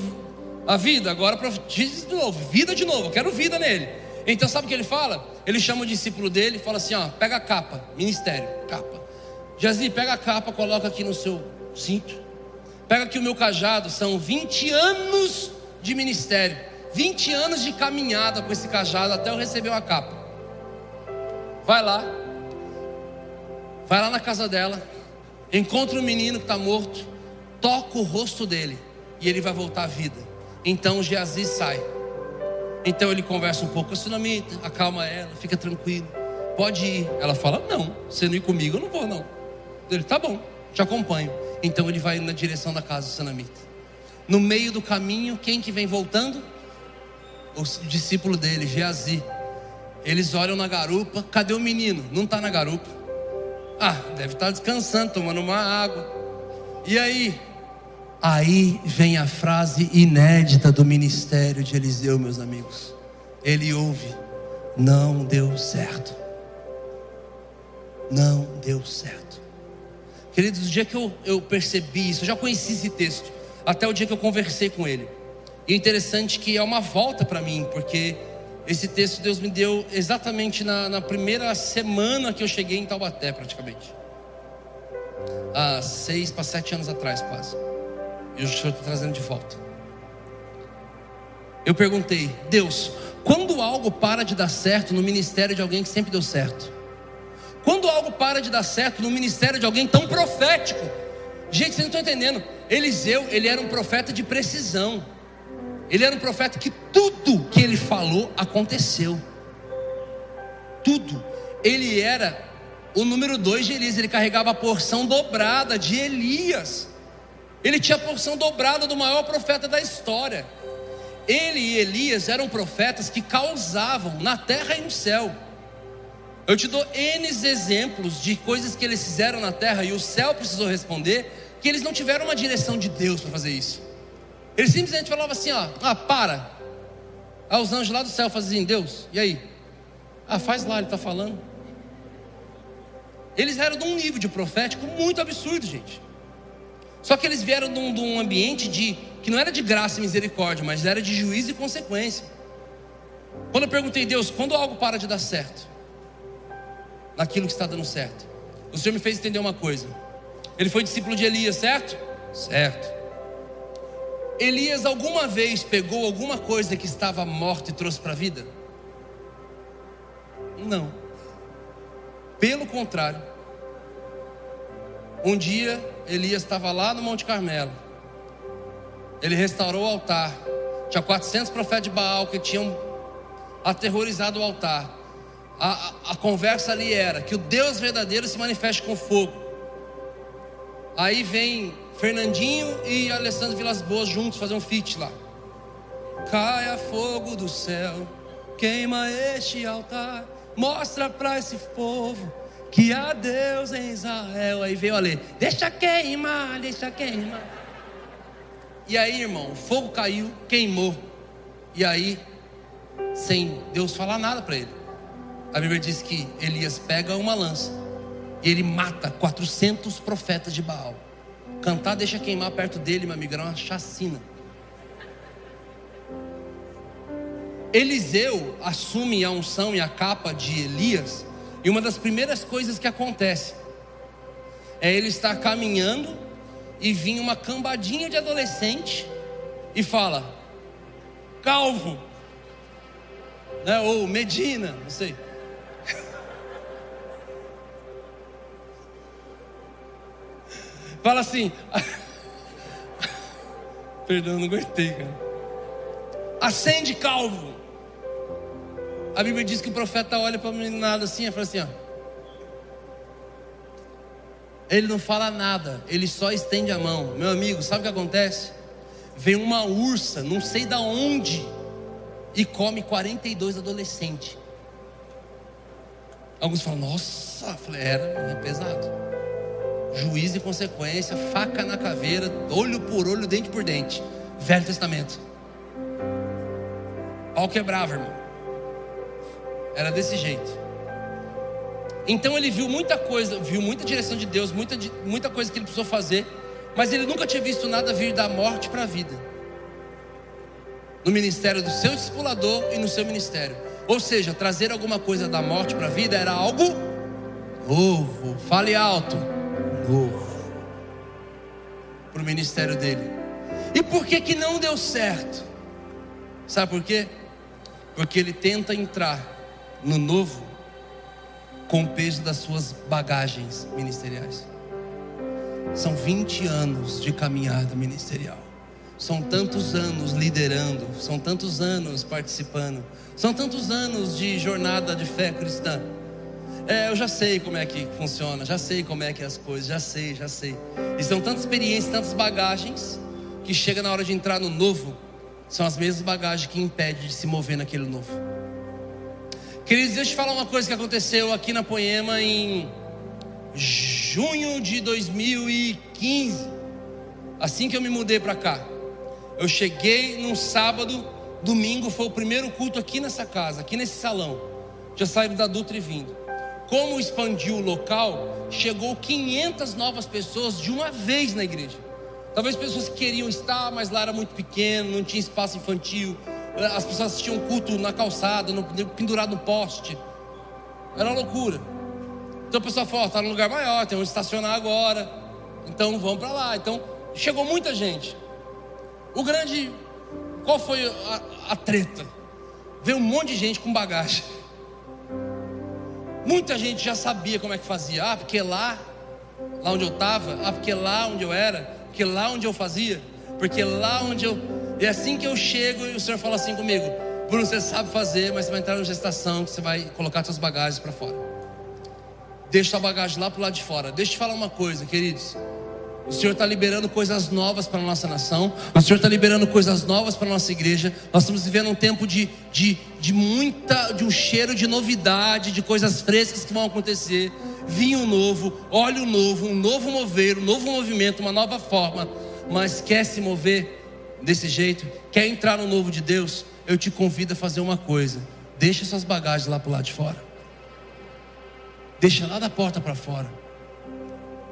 a vida, agora profetiza de novo, vida de novo, eu quero vida nele. Então sabe o que ele fala? Ele chama o discípulo dele e fala assim: ó, pega a capa, ministério, capa. Jazi, pega a capa, coloca aqui no seu cinto. Pega aqui o meu cajado, são 20 anos de ministério, 20 anos de caminhada com esse cajado até eu receber uma capa. Vai lá, vai lá na casa dela, encontra o menino que está morto, toca o rosto dele e ele vai voltar à vida. Então Geazi sai. Então ele conversa um pouco com a Sunamita, acalma ela, fica tranquilo. Pode ir. Ela fala: Não, você não ir comigo, eu não vou, não. Ele, tá bom, te acompanho. Então ele vai na direção da casa do Sunamita. No meio do caminho, quem que vem voltando? O discípulo dele, Geazi. Eles olham na garupa, cadê o menino? Não está na garupa. Ah, deve estar descansando, tomando uma água. E aí? Aí vem a frase inédita do ministério de Eliseu, meus amigos. Ele ouve: não deu certo. Não deu certo. Queridos, o dia que eu, eu percebi isso, eu já conheci esse texto, até o dia que eu conversei com ele. E é interessante que é uma volta para mim, porque esse texto Deus me deu exatamente na, na primeira semana que eu cheguei em Taubaté, praticamente. Há seis para sete anos atrás, quase. E o Senhor está trazendo de volta. Eu perguntei, Deus, quando algo para de dar certo no ministério de alguém que sempre deu certo? Quando algo para de dar certo no ministério de alguém tão profético? Gente, vocês não estão entendendo. Eliseu, ele era um profeta de precisão. Ele era um profeta que tudo que ele falou aconteceu. Tudo. Ele era o número dois de Elias, ele carregava a porção dobrada de Elias. Ele tinha a porção dobrada do maior profeta da história. Ele e Elias eram profetas que causavam na terra e no céu. Eu te dou N exemplos de coisas que eles fizeram na terra e o céu precisou responder, que eles não tiveram uma direção de Deus para fazer isso. Ele simplesmente falava assim: ó, ah, para. Aí os anjos lá do céu faziam: Deus, e aí? Ah, faz lá, ele está falando. Eles eram de um nível de profético muito absurdo, gente. Só que eles vieram de um, de um ambiente de que não era de graça e misericórdia, mas era de juízo e consequência. Quando eu perguntei, Deus, quando algo para de dar certo, naquilo que está dando certo, o Senhor me fez entender uma coisa. Ele foi discípulo de Elias, certo? Certo. Elias alguma vez pegou alguma coisa que estava morta e trouxe para a vida? Não. Pelo contrário. Um dia Elias estava lá no Monte Carmelo. Ele restaurou o altar. Tinha 400 profetas de Baal que tinham aterrorizado o altar. A, a, a, conversa ali era que o Deus verdadeiro se manifeste com fogo. Aí vem Fernandinho e Alessandro Vilas Boas juntos fazer um feat lá. Caia fogo do céu, queima este altar, mostra para esse povo que há Deus em Israel. Aí veio ali, deixa queimar, deixa queimar. E aí, irmão, o fogo caiu, queimou. E aí, sem Deus falar nada para ele. A Bíblia diz que Elias pega uma lança e ele mata 400 profetas de Baal. Cantar deixa queimar perto dele, meu amigo, era uma chacina. Eliseu assume a unção e a capa de Elias, e uma das primeiras coisas que acontece é ele estar caminhando e vir uma cambadinha de adolescente e fala: Calvo, né? ou Medina, não sei. Fala assim. Perdão, não aguentei, cara. Acende calvo. A Bíblia diz que o profeta olha para a meninada assim e fala assim: ó. Ele não fala nada, ele só estende a mão. Meu amigo, sabe o que acontece? Vem uma ursa, não sei da onde, e come 42 adolescentes. Alguns falam, nossa, falei, era, é pesado juízo e consequência, faca na caveira, olho por olho, dente por dente. Velho Testamento. Pau quebrava, irmão. Era desse jeito. Então ele viu muita coisa, viu muita direção de Deus, muita, muita coisa que ele precisou fazer, mas ele nunca tinha visto nada vir da morte para a vida. No ministério do seu discipulador e no seu ministério. Ou seja, trazer alguma coisa da morte para a vida era algo novo. Fale alto novo para o ministério dele. E por que que não deu certo? Sabe por quê? Porque ele tenta entrar no novo com o peso das suas bagagens ministeriais. São 20 anos de caminhada ministerial. São tantos anos liderando, são tantos anos participando, são tantos anos de jornada de fé cristã. É, eu já sei como é que funciona, já sei como é que é as coisas, já sei, já sei. E são tantas experiências, tantas bagagens, que chega na hora de entrar no novo, são as mesmas bagagens que impedem de se mover naquele novo. Queridos, deixa eu te falar uma coisa que aconteceu aqui na Poema em junho de 2015. Assim que eu me mudei para cá. Eu cheguei num sábado, domingo foi o primeiro culto aqui nessa casa, aqui nesse salão. Já saíram da Dutra e vindo como expandiu o local, chegou 500 novas pessoas de uma vez na igreja. Talvez pessoas que queriam estar, mas lá era muito pequeno, não tinha espaço infantil. As pessoas assistiam culto na calçada, no, pendurado no poste. Era uma loucura. Então o pessoal falou: está num lugar maior, tem onde estacionar agora. Então vamos para lá. Então chegou muita gente. O grande. Qual foi a, a treta? Veio um monte de gente com bagagem. Muita gente já sabia como é que fazia. Ah, porque lá, lá onde eu estava, ah, porque lá onde eu era, porque lá onde eu fazia, porque lá onde eu. E é assim que eu chego e o Senhor fala assim comigo: Bruno, você sabe fazer, mas você vai entrar numa gestação que você vai colocar suas bagagens para fora. Deixa sua bagagem lá para o lado de fora. Deixa eu te falar uma coisa, queridos. O Senhor está liberando coisas novas para a nossa nação. O Senhor está liberando coisas novas para a nossa igreja. Nós estamos vivendo um tempo de, de, de muita, de um cheiro de novidade, de coisas frescas que vão acontecer. Vinho novo, óleo novo, um novo mover, um novo movimento, uma nova forma. Mas quer se mover desse jeito? Quer entrar no novo de Deus? Eu te convido a fazer uma coisa. Deixa suas bagagens lá para o lado de fora. Deixa lá da porta para fora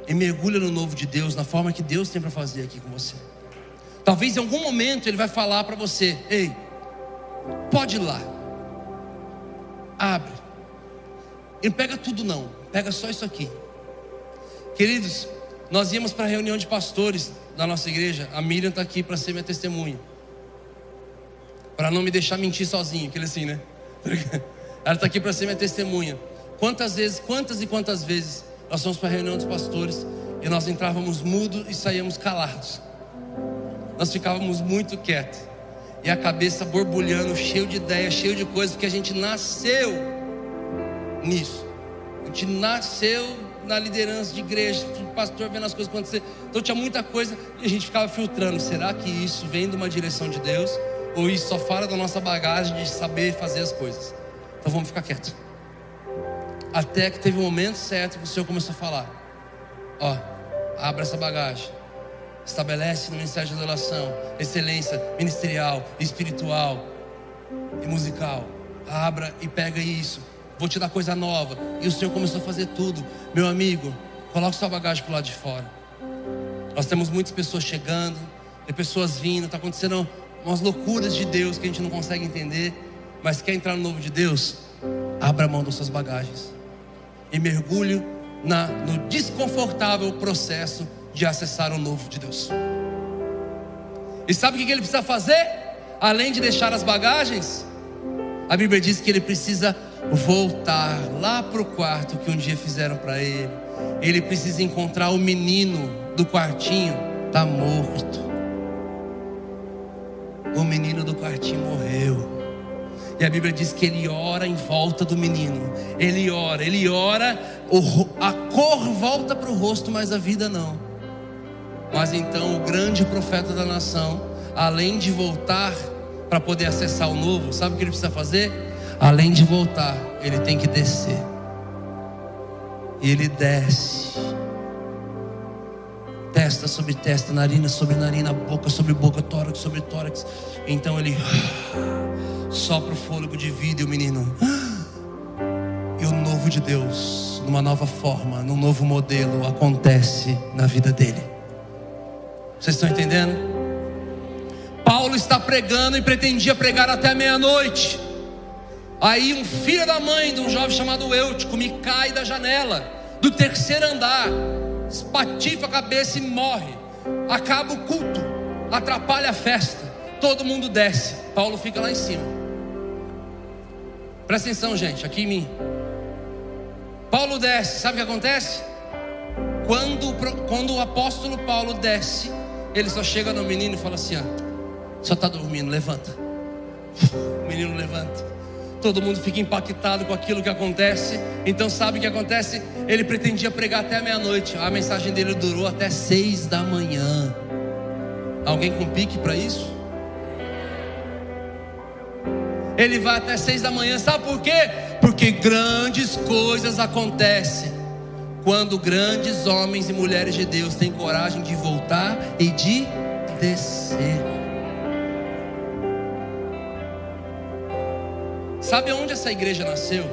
e mergulha no novo de Deus, na forma que Deus tem para fazer aqui com você. Talvez em algum momento Ele vai falar para você: Ei, pode ir lá, abre. E não pega tudo, não, pega só isso aqui. Queridos, nós íamos para a reunião de pastores da nossa igreja. A Miriam está aqui para ser minha testemunha. Para não me deixar mentir sozinho, aquele assim, né? Ela está aqui para ser minha testemunha. Quantas vezes, quantas e quantas vezes nós fomos para a reunião dos pastores e nós entrávamos mudo e saíamos calados. Nós ficávamos muito quietos. E a cabeça borbulhando, cheio de ideias, cheio de coisas, porque a gente nasceu nisso. A gente nasceu na liderança de igreja, pastor vendo as coisas acontecer. Então tinha muita coisa e a gente ficava filtrando. Será que isso vem de uma direção de Deus? Ou isso só fala da nossa bagagem de saber fazer as coisas? Então vamos ficar quietos. Até que teve um momento certo que o Senhor começou a falar: Ó, abra essa bagagem. Estabelece no Ministério de Adoração excelência ministerial, espiritual e musical. Abra e pega isso. Vou te dar coisa nova. E o Senhor começou a fazer tudo. Meu amigo, coloque sua bagagem para o lado de fora. Nós temos muitas pessoas chegando, tem pessoas vindo, está acontecendo umas loucuras de Deus que a gente não consegue entender. Mas quer entrar no novo de Deus? Abra mão das suas bagagens e mergulhe na, no desconfortável processo de acessar o novo de Deus. E sabe o que ele precisa fazer? Além de deixar as bagagens, a Bíblia diz que ele precisa voltar lá para o quarto que um dia fizeram para ele. Ele precisa encontrar o menino do quartinho, está morto. O menino do quartinho morreu. E a Bíblia diz que ele ora em volta do menino. Ele ora, ele ora, a cor volta para o rosto, mas a vida não. Mas então o grande profeta da nação, além de voltar para poder acessar o novo, sabe o que ele precisa fazer? Além de voltar, ele tem que descer. E ele desce. Testa sobre testa, narina sobre narina, boca sobre boca, tórax sobre tórax. Então ele sopra o fôlego de vida e o menino. E o novo de Deus, numa nova forma, num novo modelo, acontece na vida dele. Vocês estão entendendo? Paulo está pregando e pretendia pregar até meia-noite. Aí um filho da mãe de um jovem chamado Eutico me cai da janela do terceiro andar, espatifa a cabeça e morre. Acaba o culto, atrapalha a festa. Todo mundo desce. Paulo fica lá em cima. Presta atenção, gente, aqui em mim. Paulo desce, sabe o que acontece? Quando, quando o apóstolo Paulo desce, ele só chega no menino e fala assim: ó, só está dormindo, levanta. O menino levanta. Todo mundo fica impactado com aquilo que acontece. Então, sabe o que acontece? Ele pretendia pregar até meia-noite. A mensagem dele durou até seis da manhã. Alguém com pique para isso? ele vai até seis da manhã. Sabe por quê? Porque grandes coisas acontecem quando grandes homens e mulheres de Deus têm coragem de voltar e de descer. Sabe onde essa igreja nasceu?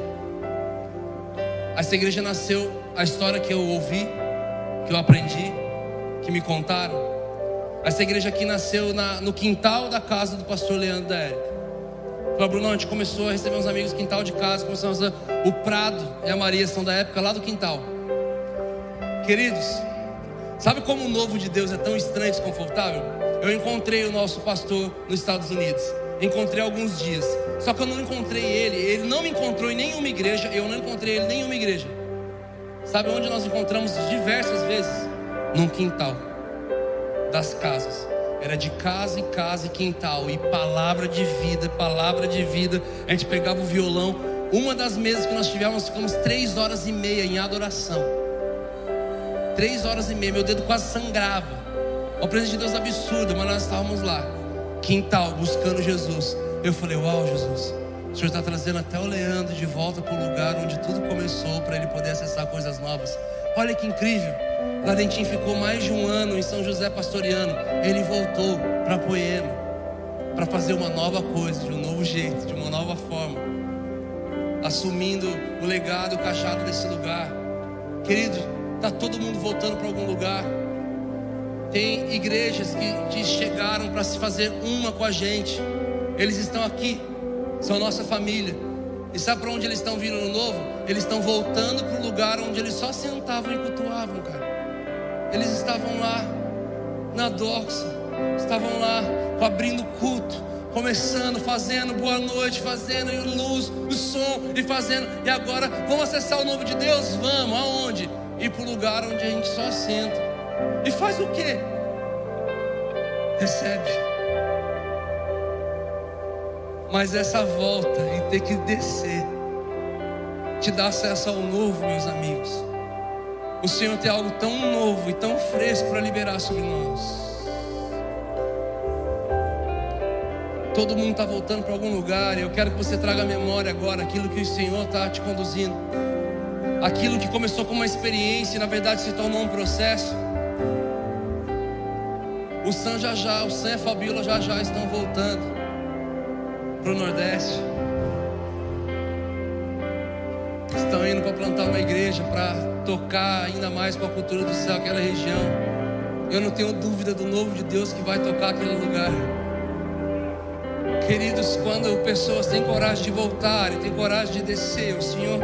Essa igreja nasceu, a história que eu ouvi, que eu aprendi, que me contaram. Essa igreja aqui nasceu na, no quintal da casa do pastor Leandro da Érica. Falou, Bruno, a gente começou a receber uns amigos quintal de casa, começamos a... O Prado e a Maria são da época lá do quintal. Queridos, sabe como o novo de Deus é tão estranho e desconfortável? Eu encontrei o nosso pastor nos Estados Unidos. Encontrei alguns dias. Só que eu não encontrei ele. Ele não me encontrou em nenhuma igreja. Eu não encontrei ele em nenhuma igreja. Sabe onde nós encontramos diversas vezes? Num quintal das casas. Era de casa em casa e quintal. E palavra de vida, palavra de vida. A gente pegava o violão. Uma das mesas que nós tivemos, ficamos três horas e meia em adoração. Três horas e meia, meu dedo quase sangrava. A presença de Deus absurda, mas nós estávamos lá. Quintal, buscando Jesus. Eu falei, uau, Jesus. O Senhor está trazendo até o Leandro de volta para o lugar onde tudo começou, para ele poder acessar coisas novas. Olha que incrível. Valentim ficou mais de um ano em São José pastoreando. Ele voltou para Poema para fazer uma nova coisa, de um novo jeito, de uma nova forma, assumindo o legado, o cachado desse lugar. Querido, está todo mundo voltando para algum lugar. Tem igrejas que, que chegaram para se fazer uma com a gente. Eles estão aqui, são nossa família. E sabe para onde eles estão vindo no novo? Eles estão voltando para o lugar onde eles só sentavam e cultuavam, cara. Eles estavam lá na doxa, estavam lá abrindo culto, começando, fazendo boa noite, fazendo luz, o som e fazendo. E agora vamos acessar o novo de Deus? Vamos, aonde? Ir para o lugar onde a gente só senta. E faz o quê? Recebe. Mas essa volta e ter que descer te dá acesso ao novo, meus amigos. O Senhor tem algo tão novo e tão fresco para liberar sobre nós. Todo mundo está voltando para algum lugar. Eu quero que você traga à memória agora aquilo que o Senhor está te conduzindo. Aquilo que começou como uma experiência e na verdade se tornou um processo. O Sam já já, o Sam e a Fabíola já já estão voltando para o Nordeste. Estão indo para plantar uma igreja, para tocar ainda mais com a cultura do céu, aquela região. Eu não tenho dúvida do novo de Deus que vai tocar aquele lugar. Queridos, quando pessoas têm coragem de voltar e têm coragem de descer, o Senhor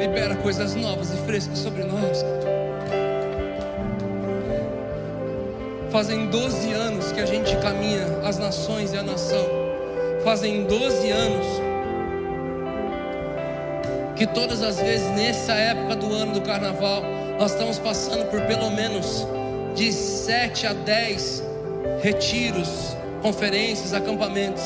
libera coisas novas e frescas sobre nós. Fazem 12 anos que a gente caminha as nações e a nação. Fazem 12 anos que todas as vezes nessa época do ano do carnaval, nós estamos passando por pelo menos de 7 a 10 retiros conferências, acampamentos.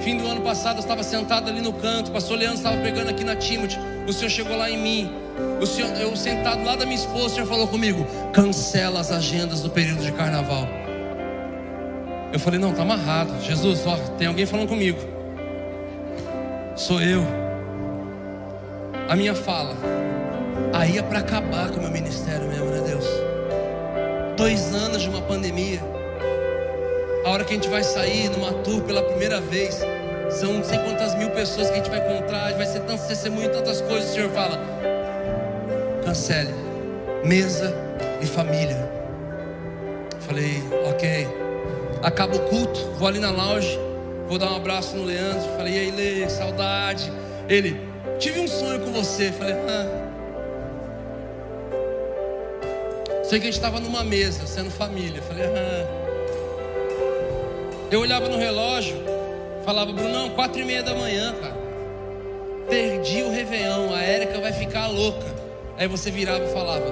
Fim do ano passado eu estava sentado ali no canto, o pastor Leandro estava pegando aqui na Timothy. O Senhor chegou lá em mim. O Senhor, eu sentado lá da minha esposa, o Senhor falou comigo: cancela as agendas do período de carnaval. Eu falei: não, está amarrado. Jesus, ó, tem alguém falando comigo. Sou eu. A minha fala. Aí é para acabar com o meu ministério mesmo, né, Deus? Dois anos de uma pandemia. A hora que a gente vai sair numa tour pela primeira vez, são não sei quantas mil pessoas que a gente vai encontrar, vai ser tanto testemunho, tantas coisas. O Senhor fala: cancele, mesa e família. Falei, ok. Acaba o culto, vou ali na lounge, vou dar um abraço no Leandro. Falei, e aí, Lê, saudade. Ele, tive um sonho com você. Falei, ah. Sei que a gente estava numa mesa, sendo família. Falei, ah. Eu olhava no relógio, falava, Brunão, quatro e meia da manhã, cara. Perdi o Réveillon, a Érica vai ficar louca. Aí você virava e falava,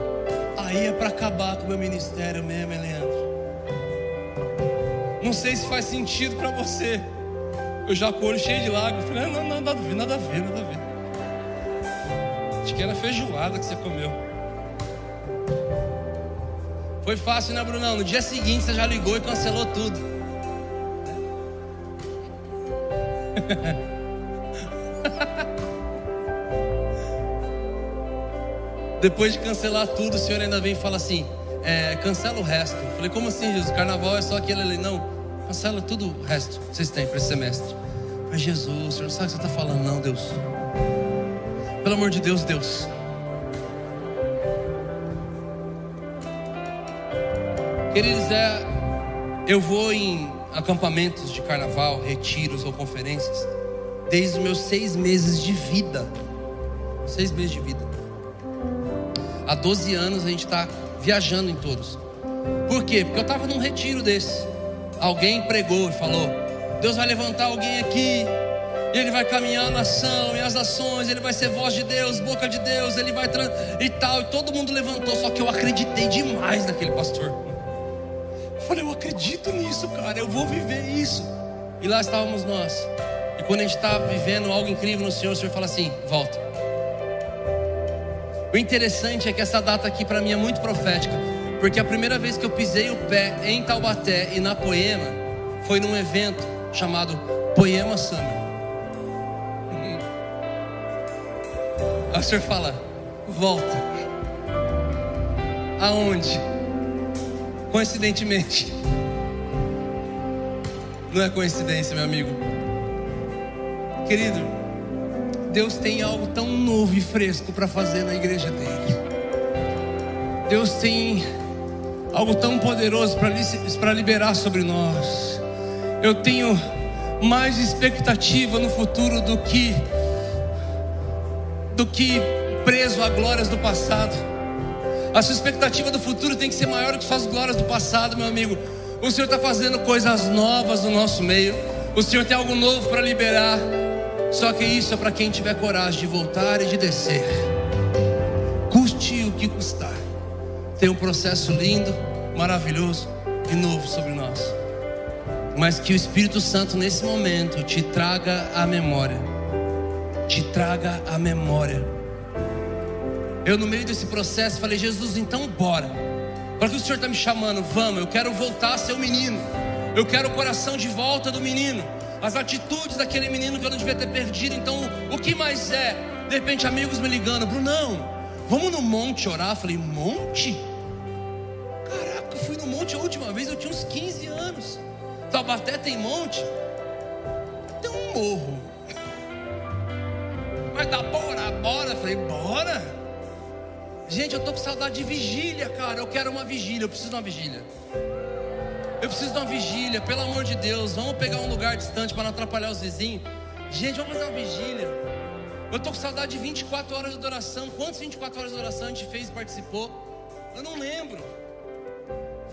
aí é para acabar com o meu ministério mesmo, Leandro? Não sei se faz sentido para você. Eu já com cheio de lágrimas. Falei, não, não, nada a ver, nada a ver, nada a ver. Acho que era feijoada que você comeu. Foi fácil, né, Brunão? No dia seguinte você já ligou e cancelou tudo. Depois de cancelar tudo, o senhor ainda vem e fala assim: é, cancela o resto. Eu falei, como assim, Jesus? Carnaval é só aquele ali? Não, cancela tudo o resto que vocês têm para esse semestre. Mas Jesus, o senhor sabe o que você está falando? Não, Deus. Pelo amor de Deus, Deus. Queridos, é, eu vou em acampamentos de carnaval, retiros ou conferências, desde os meus seis meses de vida. Seis meses de vida. Há 12 anos a gente está viajando em todos. Por quê? Porque eu estava num retiro desse. Alguém pregou e falou: Deus vai levantar alguém aqui, e ele vai caminhar a nação e as ações, ele vai ser voz de Deus, boca de Deus, ele vai e tal. E todo mundo levantou, só que eu acreditei demais naquele pastor. Falei, eu acredito nisso, cara, eu vou viver isso. E lá estávamos nós. E quando a gente está vivendo algo incrível no Senhor, o Senhor fala assim: volta. O interessante é que essa data aqui para mim é muito profética, porque a primeira vez que eu pisei o pé em Taubaté e na Poema foi num evento chamado Poema Summer. Uhum. Aí o Senhor fala: volta. Aonde? coincidentemente. Não é coincidência, meu amigo. Querido, Deus tem algo tão novo e fresco para fazer na igreja dele. Deus tem algo tão poderoso para liberar sobre nós. Eu tenho mais expectativa no futuro do que do que preso a glórias do passado. A sua expectativa do futuro tem que ser maior do que suas glórias do passado, meu amigo. O Senhor está fazendo coisas novas no nosso meio. O Senhor tem algo novo para liberar. Só que isso é para quem tiver coragem de voltar e de descer. Custe o que custar. Tem um processo lindo, maravilhoso e novo sobre nós. Mas que o Espírito Santo nesse momento te traga a memória. Te traga a memória. Eu no meio desse processo falei, Jesus, então bora. Para que o Senhor está me chamando, vamos, eu quero voltar a ser o menino. Eu quero o coração de volta do menino. As atitudes daquele menino que eu não devia ter perdido. Então, o que mais é? De repente, amigos me ligando, Brunão, vamos no monte orar. Eu falei, monte? No monte a última vez, eu tinha uns 15 anos. Taubaté tem monte? Tem um morro. Mas dá bora, bora. Eu falei, bora. Gente, eu tô com saudade de vigília, cara. Eu quero uma vigília, eu preciso de uma vigília. Eu preciso de uma vigília, pelo amor de Deus. Vamos pegar um lugar distante para não atrapalhar os vizinhos. Gente, vamos fazer uma vigília. Eu tô com saudade de 24 horas de adoração. Quantas 24 horas de adoração a gente fez e participou? Eu não lembro.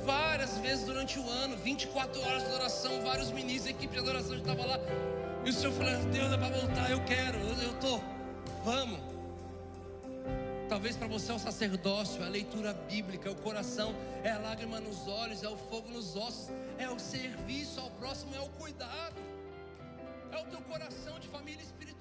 Várias vezes durante o ano, 24 horas de adoração, vários ministros, equipe de adoração estava lá. E o Senhor falou: Deus é para voltar, eu quero, eu, tô. Vamos. Talvez para você é o sacerdócio, é a leitura bíblica, é o coração, é a lágrima nos olhos, é o fogo nos ossos, é o serviço ao próximo, é o cuidado, é o teu coração de família espiritual,